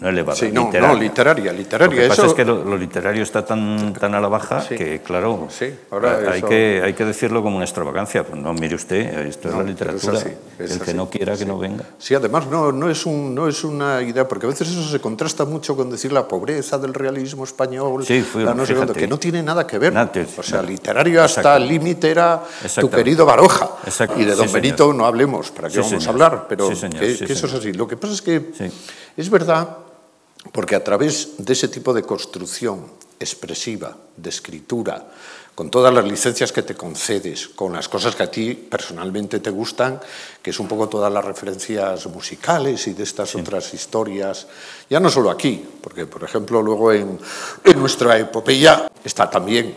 no elevada, sí, no, literaria. No, literaria, literaria. Lo que pasa eso... es que lo, lo, literario está tan, tan a la baja sí. que, claro, sí, ahora hay, eso... que, hay que decirlo como una extravagancia. Pues no, mire usted, esto no, es la literatura. Es así, es El así, que no quiera que no venga. Sí, además no, no, es un, no es una idea, porque a veces eso se contrasta mucho con decir la pobreza del realismo español, sí, fue, la no sé que no tiene nada que ver. Nada, o sea, literario hasta el límite era tu querido Baroja. Y de Don Benito señor. no hablemos, ¿para qué vamos señor. a hablar? Pero señor, que, que eso es así. Lo que pasa es que es verdad porque a través de ese tipo de construcción expresiva, de escritura, con todas las licencias que te concedes, con las cosas que a ti personalmente te gustan, que es un poco todas las referencias musicales y de estas sí. otras historias, ya no solo aquí, porque por ejemplo luego en, en nuestra epopeya está también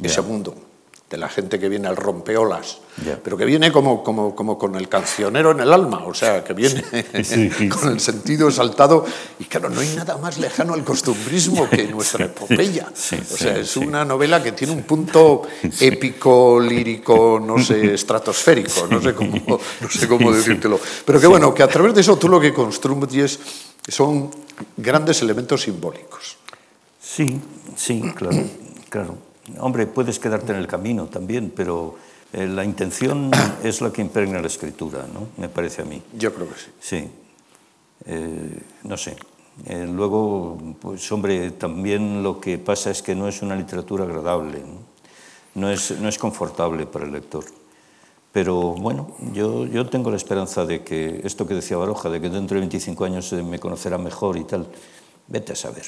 ese mundo de la gente que viene al rompeolas, yeah. pero que viene como, como, como, con el cancionero en el alma, o sea, que viene sí, sí, [LAUGHS] con el sentido exaltado. Y claro, no hay nada más lejano al costumbrismo que [LAUGHS] nuestra epopeya. o sea, es una novela que tiene un punto épico, lírico, no sé, [LAUGHS] estratosférico, no sé cómo, no sé cómo decírtelo. Pero que bueno, que a través de eso tú lo que construyes son grandes elementos simbólicos. Sí, sí, claro, claro. Hombre, puedes quedarte en el camino también, pero eh, la intención [COUGHS] es la que impregna la escritura, ¿no? Me parece a mí. Yo creo que sí. Sí. Eh, no sé. Eh, luego, pues hombre, también lo que pasa es que no es una literatura agradable, ¿no? No, es, no es confortable para el lector. Pero bueno, yo, yo tengo la esperanza de que esto que decía Baroja, de que dentro de 25 años me conocerá mejor y tal, vete a saber.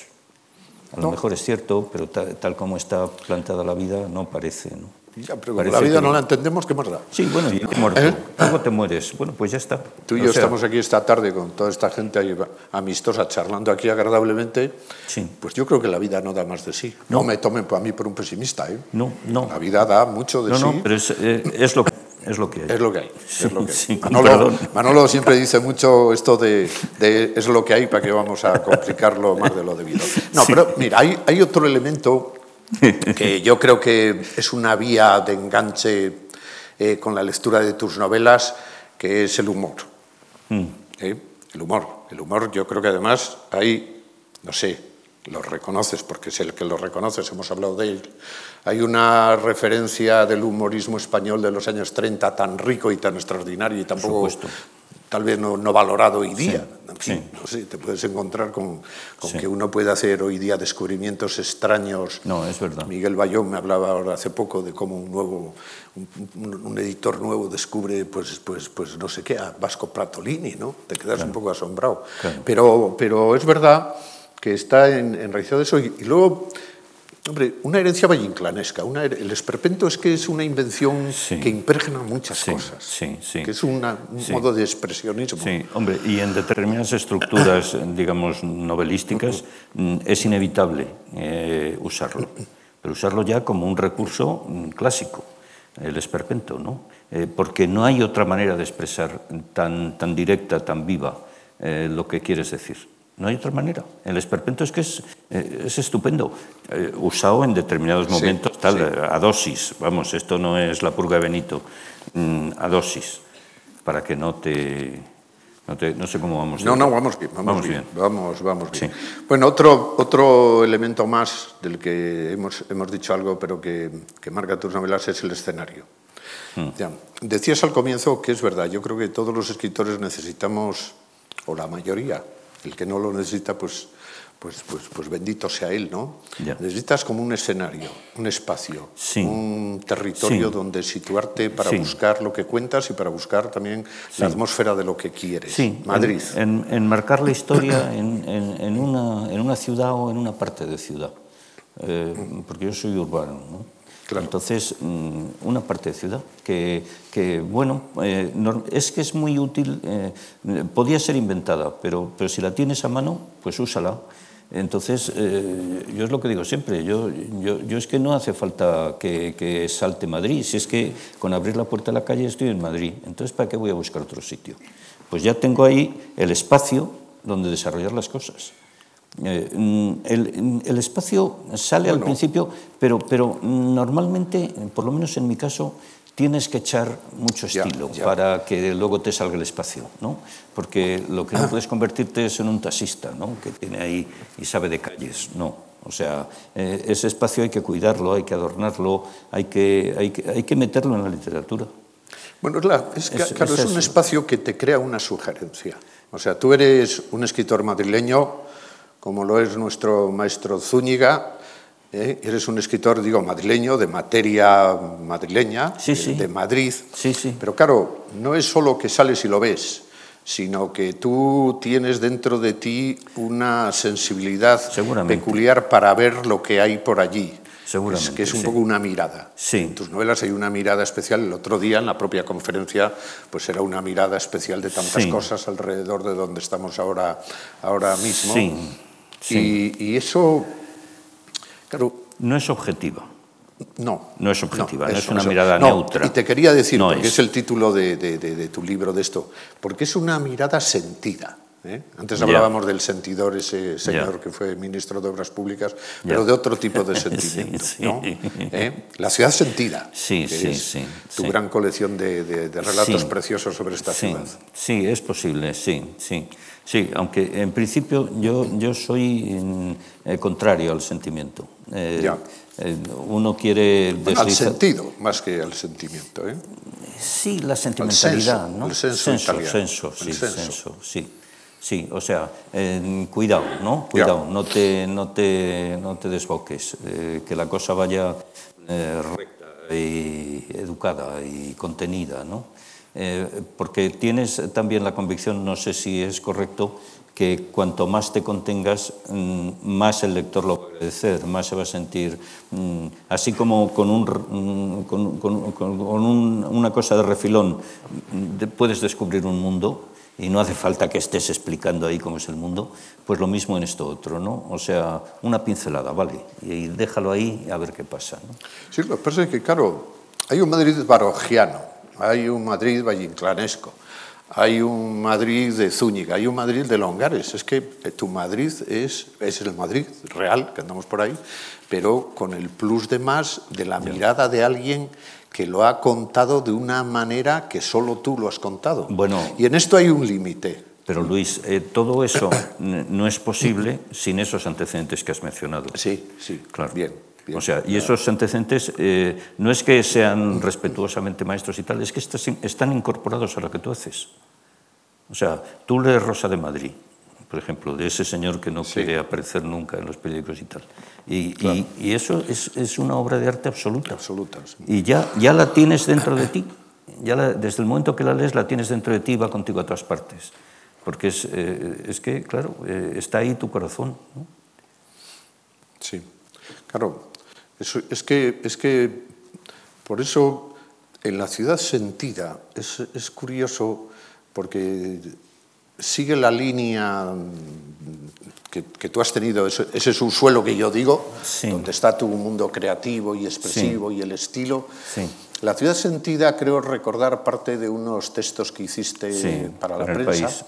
A lo no. mejor es cierto, pero tal, tal, como está plantada la vida no parece. ¿no? Ya, pero parece la vida no la entendemos, ¿qué más da? Sí, bueno, y muerto. ¿Eh? Luego te mueres. Bueno, pues ya está. Tú y yo sea, estamos aquí esta tarde con toda esta gente ahí, amistosa, charlando aquí agradablemente. Sí. Pues yo creo que la vida no da más de sí. No, no me tomen a mí por un pesimista. ¿eh? No, no. La vida da mucho de no, sí. No, pero es, eh, es lo que es lo que hay. Es lo que hay. Sí, lo que hay. [LAUGHS] Sí, Manolo, Manolo, siempre dice mucho esto de, de, es lo que hay para que vamos a complicarlo más de lo debido. No, sí. pero mira, hay, hay, otro elemento [LAUGHS] que yo creo que es una vía de enganche eh, con la lectura de tus novelas, que es el humor. Mm. ¿Eh? El humor. El humor, yo creo que además hay, no sé, lo reconoces porque es el que lo reconoces, hemos hablado de él. Hay una referencia del humorismo español de los años 30 tan rico y tan extraordinario y tampoco tal vez no, no, valorado hoy día. Sí, sí. No sé, te puedes encontrar con, con sí. que uno puede hacer hoy día descubrimientos extraños. No, es verdad. Miguel Bayón me hablaba ahora hace poco de cómo un nuevo, un, un, editor nuevo descubre, pues, pues, pues no sé qué, a Vasco Pratolini, ¿no? Te quedas claro. un poco asombrado. Claro. Pero, pero es verdad que está en, enraizado eso. Y, y, luego, hombre, una herencia vallinclanesca. Una, el esperpento es que es una invención sí. que impregna muchas sí, cosas. Sí, sí. Que es una, un modo de expresionismo. Sí, hombre, y en determinadas estructuras, [COUGHS] digamos, novelísticas, mm, es inevitable eh, usarlo. Pero usarlo ya como un recurso mm, clásico, el esperpento, ¿no? Eh, porque no hay otra manera de expresar tan, tan directa, tan viva, eh, lo que quieres decir. No hay otra manera. El esperpento es que es, eh, es estupendo, eh, usado en determinados momentos, Sí, tal, sí. eh, a dosis. Vamos, esto no es la purga de Benito, mm, a dosis, para que no te, no te- no sé cómo vamos. No, no, vamos bien, vamos, Vamos bien, bien. Vamos, vamos bien. Sí. Bueno, otro, otro elemento más del que hemos, hemos dicho algo, pero que, que marca tus novelas es el escenario. Hmm. Ya. Decías al comienzo que es verdad, yo creo que todos los escritores necesitamos, o la mayoría, el que no lo necesita, pues, pues, pues, pues bendito sea él, ¿no? Necesitas como un escenario, un espacio, Sí. un territorio Sí. donde situarte para Sí. buscar lo que cuentas y para buscar también la atmósfera de lo que quieres. Sí, Madrid. En, en- en marcar la historia [COUGHS] en, en- en una, en una ciudad o en una parte de ciudad. Eh, porque yo soy urbano, ¿no? Entonces, mm, una parte de ciudad que, bueno, eh, es que es muy útil, eh, podía ser inventada, pero, pero si la tienes a mano, pues úsala. Entonces, eh, yo es lo que digo siempre, yo, yo, yo es que no hace falta que, que salte Madrid, si es que con abrir la puerta de la calle estoy en Madrid, entonces ¿para qué voy a buscar otro sitio? Pues ya tengo ahí el espacio donde desarrollar las cosas. Eh, mm, el, el espacio sale al principio, pero, pero normalmente, por lo menos en mi caso, tienes que echar mucho estilo ya. para que luego te salga el espacio, ¿no? Porque lo que no puedes convertirte es en un taxista, ¿no? Que tiene ahí y sabe de calles, no. O sea, eh, ese espacio hay que cuidarlo, hay que adornarlo, hay que, hay que, hay que meterlo en la literatura. Bueno, es, la- es Es- claro, es es, un espacio que te crea una sugerencia. O sea, tú eres un escritor madrileño, como lo es nuestro maestro Zúñiga, ¿eh? eres un escritor, digo, madrileño, de materia madrileña, Sí, de, sí. de Madrid. Sí, sí. Pero claro, no es solo que sales y lo ves, sino que tú tienes dentro de ti una sensibilidad peculiar para ver lo que hay por allí. Seguramente, Es que es un sí. poco una mirada. Sí. En tus novelas hay una mirada especial. El otro día, en la propia conferencia, pues era una mirada especial de tantas Sí. cosas alrededor de donde estamos ahora, ahora mismo. Sí. Y, y eso, claro, No es objetiva. no. No es objetiva, no es una eso. mirada No, neutra. Y te quería decir, No porque es. es. el título de, de- de- de tu libro de esto, porque es una mirada sentida. ¿eh? Antes hablábamos del sentidor, ese señor que fue ministro de Obras Públicas, pero de otro tipo de [LAUGHS] sentimiento. ¿Eh? La ciudad sentida. Sí, que sí, es sí, Tu gran colección de, relatos preciosos sobre esta ciudad. sí, es posible, sí, sí. Sí, aunque en principio yo, yo soy eh, contrario al sentimiento. Eh, Ya. eh, uno quiere Bueno, al deslizar- sentido, más que al sentimiento. ¿eh? Sí, la sentimentalidad, senso, ¿no? el senso senso, senso, el sí, senso. senso, sí. Sí, o sea, eh, cuidado, ¿no? Cuidado, no te, no te, no te desboques, eh, que la cosa vaya eh, recta y educada y contenida, ¿no? Eh, porque tienes también la convicción, no sé si es correcto, que cuanto más te contengas, mm, más el lector lo va a agradecer, más se va a sentir, mm, así como con, un, mm, con, con- con- un- una cosa de refilón de- puedes descubrir un mundo y no hace falta que estés explicando ahí cómo es el mundo, pues lo mismo en esto otro, ¿no? O sea, una pincelada, vale, y déjalo ahí a ver qué pasa, ¿no? Sí, lo que pasa es que, claro, hay un Madrid barogiano, hay un Madrid vallinclanesco, hay un Madrid de Zúñiga, hay un Madrid de Longares. Es que eh, tu Madrid es, es el Madrid real, que andamos por ahí, pero con el plus de más de la mirada de alguien que lo ha contado de una manera que solo tú lo has contado. Bueno. Y en esto hay un límite. Pero Luis, eh, todo eso no es posible sin esos antecedentes que has mencionado. Sí, sí, Claro. Bien, bien. O sea, y esos antecedentes eh, no es que sean respetuosamente maestros y tal, es que están incorporados a lo que tú haces. O sea, tú lees Rosa de Madrid, por ejemplo, de ese señor que no Sí. quiere aparecer nunca en los periódicos y tal. Y, y- y eso es, es una obra de arte absoluta. Absoluta, sí. Y ya, ya la tienes dentro de ti. Ya la- desde el momento que la lees, la tienes dentro de ti y va contigo a todas partes. Porque es, eh, es que, claro, eh, está ahí tu corazón. ¿no? Sí, claro. Es, que, es que por eso en la ciudad sentida es, es curioso porque sigue la línea mm, que, que tú has tenido, ese, ese subsuelo que yo digo, Sí. donde está tu mundo creativo y expresivo y el estilo. Sí. La ciudad sentida creo recordar parte de unos textos que hiciste para la para prensa.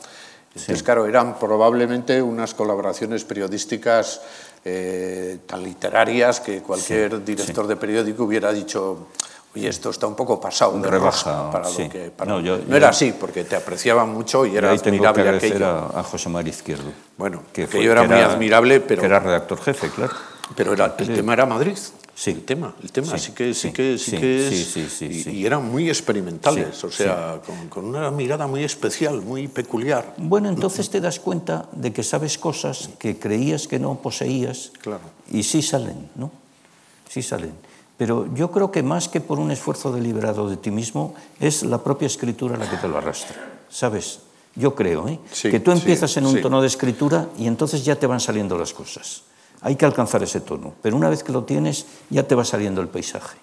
Entonces, claro, eran probablemente unas colaboraciones periodísticas eh, tan literarias que cualquier director de periódico hubiera dicho, oye, esto está un poco pasado de Rebaja, para sí. lo que... para- No, No, yo- yo- era así, porque te apreciaban mucho y era ahí tengo que admirable aquello. a, a José María Izquierdo. Bueno, que que yo era muy admirable, pero- Que era redactor jefe, claro. Pero era, el tema era Madrid. Sí. El tema, el tema Sí, sí, que, sí, que, sí, que es. sí, sí, y, sí. y eran muy experimentales, o sea, con, con una mirada muy especial, muy peculiar. Bueno, entonces te das cuenta de que sabes cosas que creías que no poseías Claro. y sí salen, ¿no? Sí salen. Pero yo creo que más que por un esfuerzo deliberado de ti mismo, es la propia escritura la que te lo arrastra, ¿sabes? Yo creo, ¿eh? Que tú empiezas en un tono de escritura y entonces ya te van saliendo las cosas. Hay que alcanzar ese tono, pero una vez que lo tienes, ya te va saliendo el paisaje.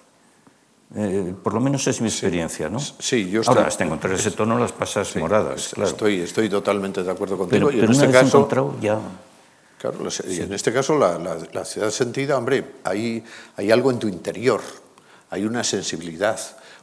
Eh, por lo menos es mi experiencia, ¿no? Sí, yo Ahora, estoy- hasta encontrar ese tono las pasas moradas, claro. Estoy, estoy totalmente de acuerdo contigo. pero y pero en una este vez caso, encontrado, ya... claro, la y en este caso la, la- la ciudad sentida, hombre, hay, hay algo en tu interior, hay una sensibilidad,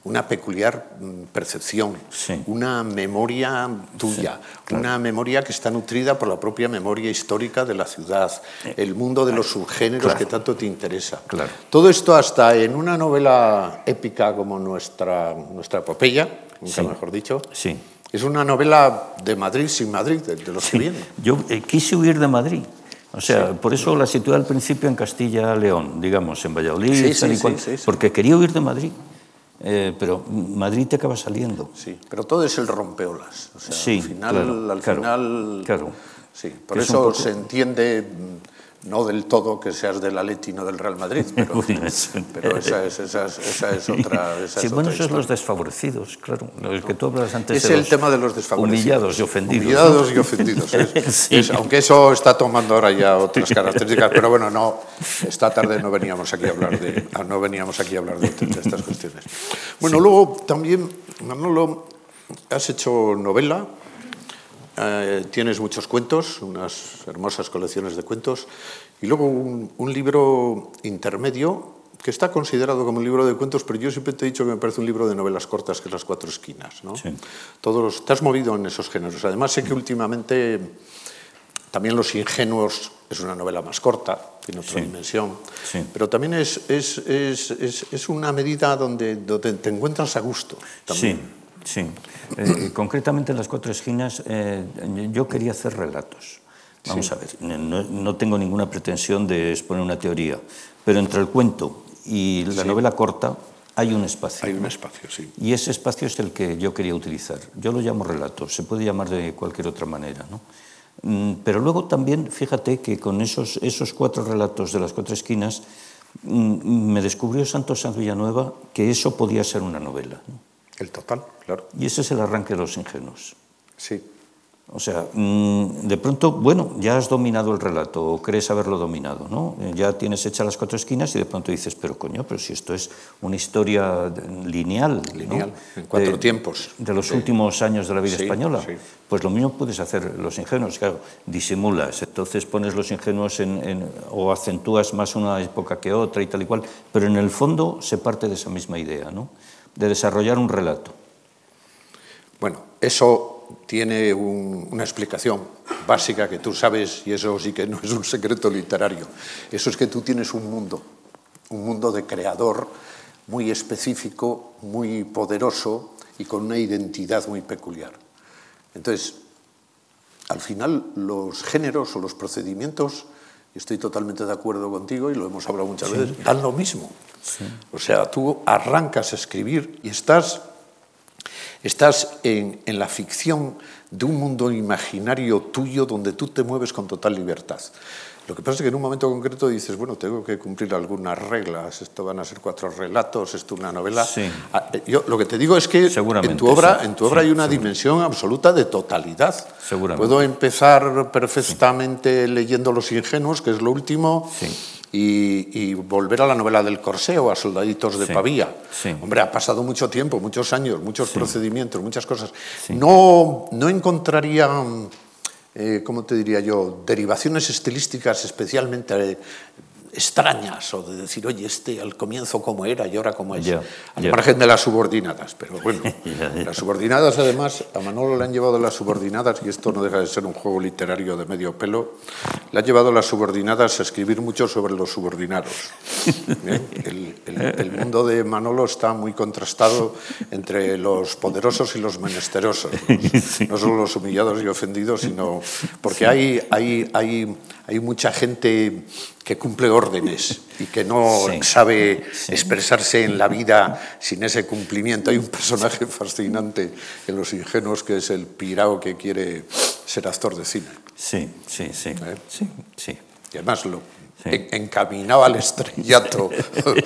una peculiar mm, percepción, Sí. una memoria tuya, una memoria que está nutrida por la propia memoria histórica de la ciudad, el mundo de los subgéneros claro. que tanto te interesa. Claro. Todo esto hasta en una novela épica como nuestra, nuestra epopeya, nunca Sí. mejor dicho, Sí. es una novela de Madrid sin Madrid, de, de los que vienen. Yo eh, quise huir de Madrid. O sea, por eso la situé al principio en Castilla-León, digamos, en Valladolid, Sí, sí, cual, porque quería huir de Madrid. Eh, pero Madrid te acaba saliendo. Sí, pero todo es el rompeolas. O sea, Sí, al final, claro, al claro, final claro. sí, por eso poco- se entiende no del todo que seas del Atleti no del Real Madrid, pero, [LAUGHS] pero [LAUGHS] esa, es, esa, es, esa es otra. Esa sí, es bueno, esos son los desfavorecidos, claro. Los que tú hablas antes Es de el los tema de los desfavorecidos. Humillados y ofendidos. Humillados ¿no? y ofendidos. es- [LAUGHS] Sí. es- aunque eso está tomando ahora ya otras características, pero bueno, no. Esta tarde no veníamos aquí a hablar de, ah, no veníamos aquí a hablar de, de estas cuestiones. Bueno, luego también, Manolo, has hecho novela. Eh, tienes muchos cuentos, unas hermosas colecciones de cuentos, y luego un, un libro intermedio que está considerado como un libro de cuentos, pero yo siempre te he dicho que me parece un libro de novelas cortas, que es Las Cuatro Esquinas. ¿no? Sí. Todos te has movido en esos géneros. Además, sé que últimamente también Los Ingenuos es una novela más corta, tiene otra Sí. dimensión, Sí. pero también es, es, es, es, es una medida donde, donde te encuentras a gusto. También. Sí, sí. Eh, concretamente en las cuatro esquinas eh, yo quería hacer relatos. Vamos a ver, no, no tengo ninguna pretensión de exponer una teoría, pero entre el cuento y la novela corta hay un espacio. Hay un espacio, sí. Y ese espacio es el que yo quería utilizar. Yo lo llamo relato, se puede llamar de cualquier otra manera. ¿no? Mm, Pero luego también, fíjate que con esos, esos cuatro relatos de las cuatro esquinas, mm, me descubrió Santos Sanz Villanueva que eso podía ser una novela. ¿no? El total, claro. Y ese es el arranque de los ingenuos. Sí. O sea, mm, de pronto, bueno, ya has dominado el relato o crees haberlo dominado, ¿no? Eh, Ya tienes hechas las cuatro esquinas y de pronto dices, pero coño, pero si esto es una historia lineal, ¿no? Lineal, en cuatro De- tiempos. De los Sí. últimos años de la vida Sí, española. sí. Pues lo mismo puedes hacer los ingenuos, claro, disimulas, entonces pones los ingenuos en, en- o acentúas más una época que otra y tal y cual, pero en el fondo se parte de esa misma idea, ¿no? De desarrollar un relato. Bueno, eso tiene un- una explicación básica que tú sabes, y eso sí que no es un secreto literario. Eso es que tú tienes un mundo, un mundo de creador muy específico, muy poderoso y con una identidad muy peculiar. Entonces, al final, los géneros o los procedimientos, estoy totalmente de acuerdo contigo y lo hemos hablado muchas veces, dan lo mismo. O sea, tú arrancas a escribir y estás Estás en, en, la ficción de un mundo imaginario tuyo donde tú te mueves con total libertad. Lo que pasa es que en un momento concreto dices, bueno, tengo que cumplir algunas reglas, esto van a ser cuatro relatos, esto una novela. Sí. Ah, Yo lo que te digo es que en tu obra, en tu obra sí, hay una dimensión absoluta de totalidad. Seguramente. Puedo empezar perfectamente leyendo Los Ingenuos, que es lo último, Sí. y, y volver a la novela del Corseo, a Soldaditos de Sí, Pavía. sí. Hombre, ha pasado mucho tiempo, muchos años, muchos procedimientos, muchas cosas. No, no encontraría, eh, ¿cómo te diría yo?, derivaciones estilísticas especialmente eh, extrañas o de decir, oye, este al comienzo cómo era y ahora cómo es, al margen de las subordinadas. Pero bueno, [LAUGHS] las subordinadas además, a Manolo le han llevado las subordinadas, y esto no deja de ser un juego literario de medio pelo, le han llevado las subordinadas a escribir mucho sobre los subordinados. ¿eh? El, el- el mundo de Manolo está muy contrastado entre los poderosos y los menesterosos, ¿no? [LAUGHS] no solo los humillados y ofendidos, sino porque hay, hay, hay, hay mucha gente que cumple órdenes y que no Sí. sabe expresarse en la vida sin ese cumplimiento. Hay un personaje [LAUGHS] fascinante en Los Ingenuos que es el pirao que quiere ser actor de cine. Sí, sí, sí. ¿Eh? Sí, sí. Y además lo Sí. en- encaminaba al estrellato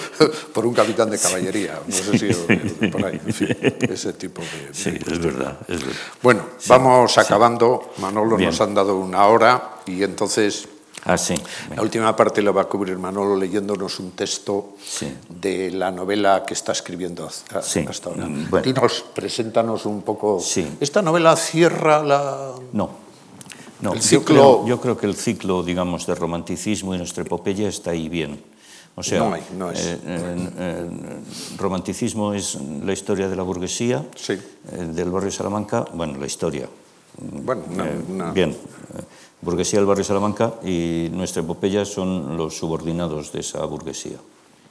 [LAUGHS] por un capitán de caballería. No sé si por ahí, en fin, ese tipo de... Sí, es verdad, es verdad. Bueno, vamos acabando. Manolo Bien. nos han dado una hora y entonces Ah, sí. la última parte la va a cubrir Manolo leyéndonos un texto Sí. de la novela que está escribiendo hasta, Sí, hasta ahora. mm, bueno. Dinos, preséntanos un poco. Sí. Esta novela cierra la. No. No, El yo, ciclo- creo, yo creo que el ciclo, digamos, de romanticismo y nuestra epopeya está ahí bien. O sea, No hay, no es. eh, eh, eh, romanticismo es la historia de la burguesía, Sí. del barrio Salamanca, bueno, la historia. Bueno, Bien, burguesía del barrio Salamanca y nuestra epopeya son los subordinados de esa burguesía.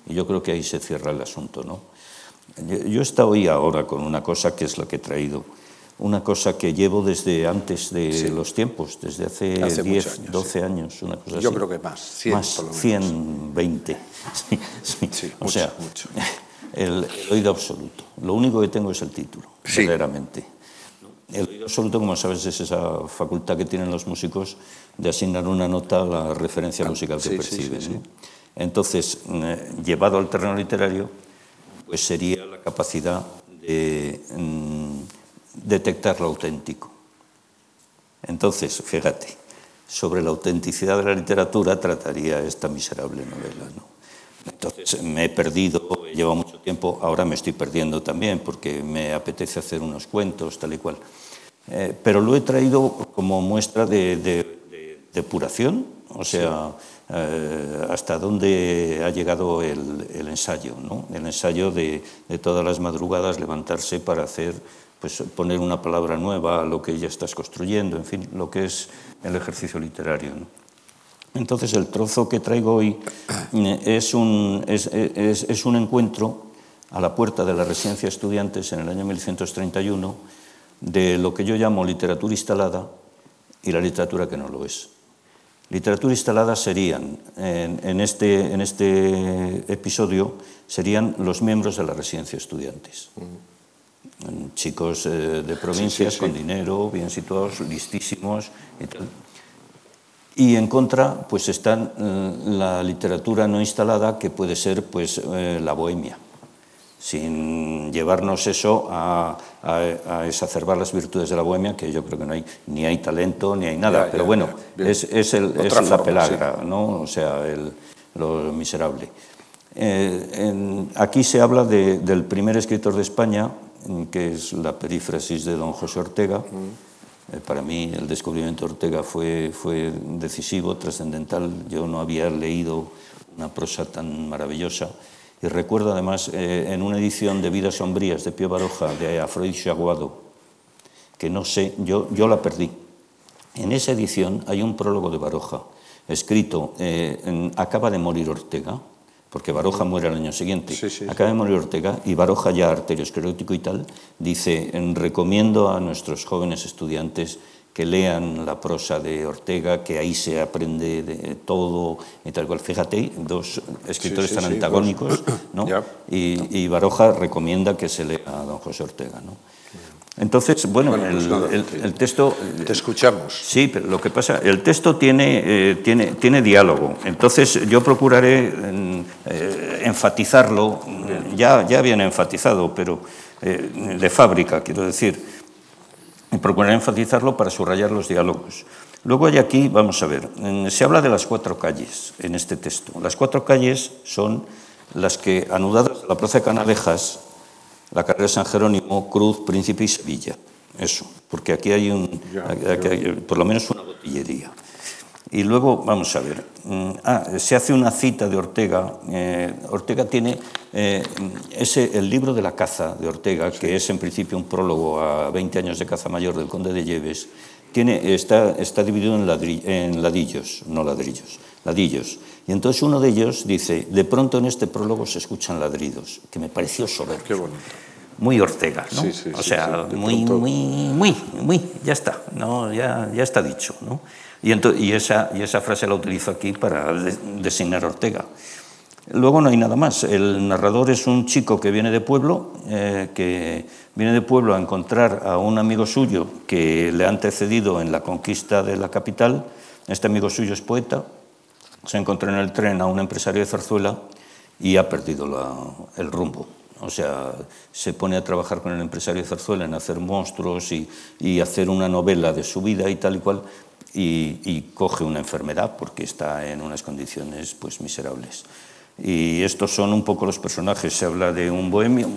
Y yo creo que ahí se cierra el asunto, ¿no? Yo, yo he estado hoy ahora con una cosa que es la que he traído, una cosa que llevo desde antes de los tiempos, desde hace, Hace 10, muchos años, 12 años, una cosa Yo así. creo que más, 100 más, por lo menos. 120. [LAUGHS] Sí, o mucho, sea, mucho. [LAUGHS] El, el oído absoluto. Lo único que tengo es el título, verdaderamente. El oído absoluto, como sabes, es esa facultad que tienen los músicos de asignar una nota a la referencia musical que perciben. Entonces, eh, llevado al terreno literario, pues sería la capacidad de mm, detectar lo auténtico. Entonces, fíjate, sobre la autenticidad de la literatura trataría esta miserable novela. ¿no? Entonces me he perdido, he llevado mucho tiempo, ahora me estoy perdiendo también porque me apetece hacer unos cuentos, tal y cual. Eh, pero lo he traído como muestra de, de- de depuración, o sea, eh, hasta dónde ha llegado el, el ensayo, ¿no? el ensayo de, de todas las madrugadas levantarse para hacer, pues poner una palabra nueva a lo que ya estás construyendo, en fin, lo que es el ejercicio literario. Entonces el trozo que traigo hoy eh, es un, encuentro a la puerta de la residencia de estudiantes en el año 1131 de lo que yo llamo literatura instalada y la literatura que no lo es. Literatura instalada serían, en, este, este episodio, serían los miembros de la residencia de estudiantes. Chicos eh, de provincias sí. con dinero, bien situados, listísimos y tal. Y en contra, pues están eh, la literatura no instalada, que puede ser pues, eh, la bohemia, sin llevarnos eso a, a- a exacerbar las virtudes de la bohemia, que yo creo que no hay, ni hay talento, ni hay nada, Ya, pero ya, bueno, ya, es, es, el, es la pelagra, ¿no? o sea, el- lo miserable. Eh, en- aquí se habla de- del primer escritor de España, que es la perífrasis de don José Ortega. Eh, para mí el descubrimiento de Ortega fue, fue decisivo, trascendental. Yo no había leído una prosa tan maravillosa. Y recuerdo además eh, en una edición de Vidas Sombrías de Pío Baroja, de Afrodisio Aguado, que no sé, yo, yo la perdí. En esa edición hay un prólogo de Baroja, escrito, eh, en- acaba de morir Ortega, porque Baroja muere al año siguiente, Sí, sí, acaba de morir Ortega y Baroja ya arteriosclerótico y tal, dice, en- recomiendo a nuestros jóvenes estudiantes que lean la prosa de Ortega, que ahí se aprende de todo y tal cual. Fíjate, dos escritores tan antagónicos, pues, ¿no? ya. Y, y Baroja recomienda que se lea a don José Ortega, ¿no? Entonces, bueno, Bueno, pues el, nada, el- sí. el texto... Te escuchamos. Sí, pero lo que pasa, el texto tiene, eh, tiene, tiene diálogo, entonces yo procuraré eh, enfatizarlo, ya, ya viene enfatizado, pero eh, de fábrica, quiero decir, procuraré enfatizarlo para subrayar los diálogos. Luego hay aquí, vamos a ver, se habla de las cuatro calles en este texto. Las cuatro calles son las que, anudadas a la plaza de Canalejas, la carrera de San Jerónimo, Cruz, Príncipe y Sevilla. Eso, porque aquí hay, un, aquí hay por lo menos una botillería. Y luego, vamos a ver, mm, ah, se hace una cita de Ortega. Eh, Ortega tiene eh, ese, el libro de la caza de Ortega, que es en principio un prólogo a 20 años de caza mayor del conde de Lleves, tiene, está, está dividido en, en ladillos, no ladrillos, ladillos. Y entonces uno de ellos dice, de pronto en este prólogo se escuchan ladridos, que me pareció soberbio. Qué bonito muy Ortega, ¿no? Sí, sí, o sea, sí, muy, pronto. muy, muy, muy, ya está, ¿no? ya, ya está dicho. ¿no? Y, ento, y, esa, y esa frase la utilizo aquí para de, designar a Ortega. Luego no hay nada más. El narrador es un chico que viene de pueblo, eh, que viene de pueblo a encontrar a un amigo suyo que le ha antecedido en la conquista de la capital. Este amigo suyo es poeta. Se encontró en el tren a un empresario de Zarzuela y ha perdido la, el rumbo. O sea, se pone a trabajar con el empresario de Zarzuela en hacer monstruos y, y hacer una novela de su vida y tal y cual, y, y, coge una enfermedad porque está en unas condiciones pues, miserables. Y estos son un poco los personajes. Se habla de un bohemio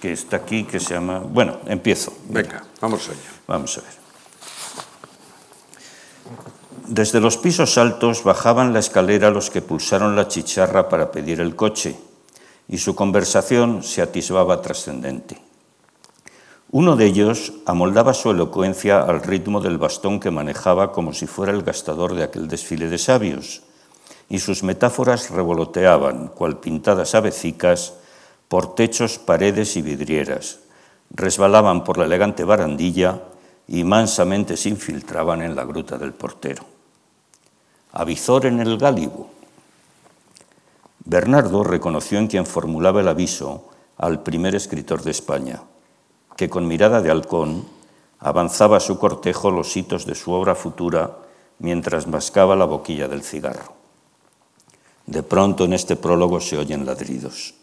que está aquí, que se llama... Bueno, empiezo. Venga, vamos allá. Vamos a ver. Desde los pisos altos bajaban la escalera los que pulsaron la chicharra para pedir el coche y su conversación se atisbaba trascendente. Uno de ellos amoldaba su elocuencia al ritmo del bastón que manejaba como si fuera el gastador de aquel desfile de sabios, y sus metáforas revoloteaban, cual pintadas avecicas, por techos, paredes y vidrieras, resbalaban por la elegante barandilla y mansamente se infiltraban en la gruta del portero. Avizor en el gálibo, Bernardo reconoció en quien formulaba el aviso al primer escritor de España, que con mirada de halcón avanzaba a su cortejo los hitos de su obra futura mientras mascaba la boquilla del cigarro. De pronto en este prólogo se oyen ladridos.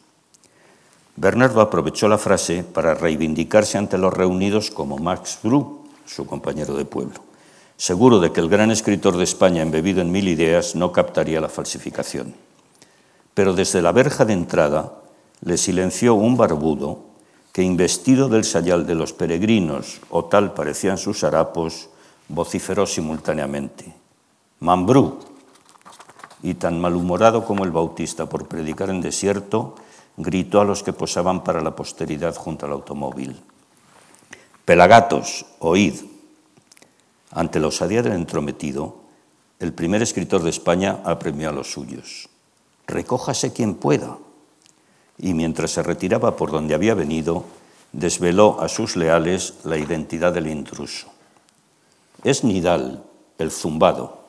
Bernardo aprovechó la frase para reivindicarse ante los reunidos como Max Bru, su compañero de pueblo, seguro de que el gran escritor de España embebido en mil ideas no captaría la falsificación. Pero desde la verja de entrada le silenció un barbudo que, investido del sayal de los peregrinos, o tal parecían sus harapos, vociferó simultáneamente, Mambrú, y tan malhumorado como el bautista por predicar en desierto, gritó a los que posaban para la posteridad junto al automóvil, Pelagatos, oíd. Ante la osadía del entrometido, el primer escritor de España apremió a los suyos recójase quien pueda. Y mientras se retiraba por donde había venido, desveló a sus leales la identidad del intruso. Es Nidal, el zumbado.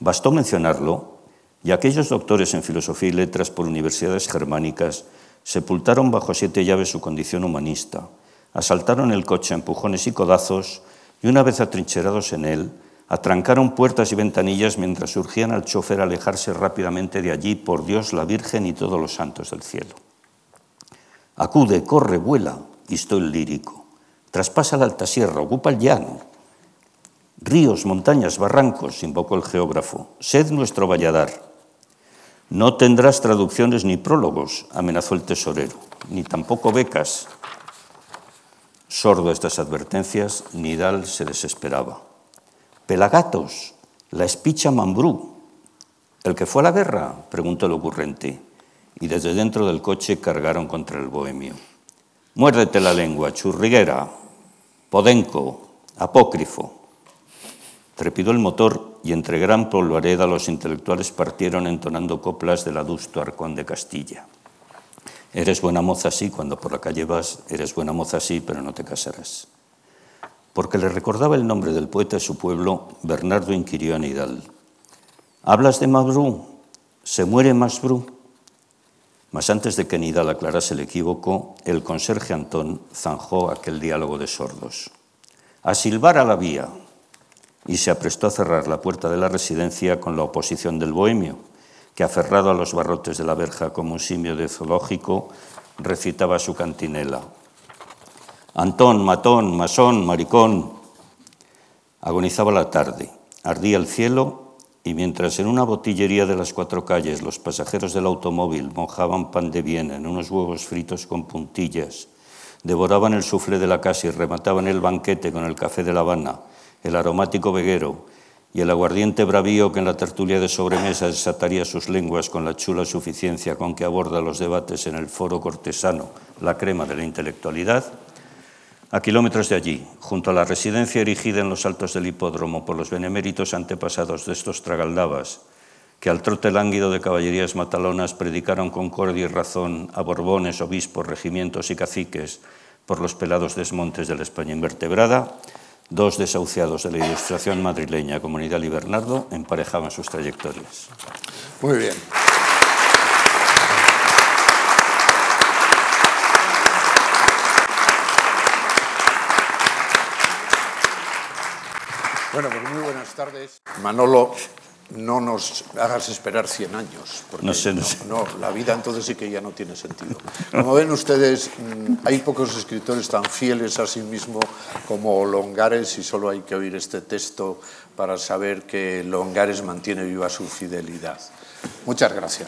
Bastó mencionarlo, y aquellos doctores en filosofía y letras por universidades germánicas sepultaron bajo siete llaves su condición humanista, asaltaron el coche a empujones y codazos, y una vez atrincherados en él, Atrancaron puertas y ventanillas mientras urgían al chofer a alejarse rápidamente de allí, por Dios, la Virgen y todos los santos del cielo. Acude, corre, vuela, instó el lírico. Traspasa la alta sierra, ocupa el llano. Ríos, montañas, barrancos, invocó el geógrafo. Sed nuestro valladar. No tendrás traducciones ni prólogos, amenazó el tesorero, ni tampoco becas. Sordo a estas advertencias, Nidal se desesperaba. Pelagatos, la espicha Mambrú. ¿El que fue a la guerra? preguntó el ocurrente, y desde dentro del coche cargaron contra el bohemio. Muérdete la lengua, churriguera, podenco, apócrifo. Trepidó el motor y entre gran polvareda los intelectuales partieron entonando coplas del adusto arcón de Castilla. Eres buena moza sí, cuando por la calle vas, eres buena moza sí, pero no te casarás porque le recordaba el nombre del poeta de su pueblo, Bernardo inquirió a Nidal. ¿Hablas de Masbrú? ¿Se muere Masbrú? Mas antes de que Nidal aclarase el equívoco, el conserje Antón zanjó aquel diálogo de sordos. A silbar a la vía, y se aprestó a cerrar la puerta de la residencia con la oposición del bohemio, que aferrado a los barrotes de la verja como un simio de zoológico, recitaba su cantinela. Antón, matón, masón, maricón. Agonizaba la tarde, ardía el cielo y mientras en una botillería de las cuatro calles los pasajeros del automóvil mojaban pan de Viena en unos huevos fritos con puntillas, devoraban el suflé de la casa y remataban el banquete con el café de La Habana, el aromático veguero, y el aguardiente bravío que en la tertulia de sobremesa desataría sus lenguas con la chula suficiencia con que aborda los debates en el foro cortesano, la crema de la intelectualidad, a kilómetros de allí, junto a la residencia erigida en los altos del hipódromo por los beneméritos antepasados de estos tragaldabas, que al trote lánguido de caballerías matalonas predicaron concordia y razón a borbones, obispos, regimientos y caciques por los pelados desmontes de la España invertebrada, dos desahuciados de la ilustración madrileña, Comunidad y Bernardo, emparejaban sus trayectorias. Muy bien. Bueno, pues muy buenas tardes. Manolo, no nos hagas esperar 100 años. no sé, no, no, la vida entonces sí que ya no tiene sentido. Como ven ustedes, mm, hay pocos escritores tan fieles a sí mismo como Longares y solo hay que oír este texto para saber que Longares mantiene viva su fidelidad. Muchas gracias.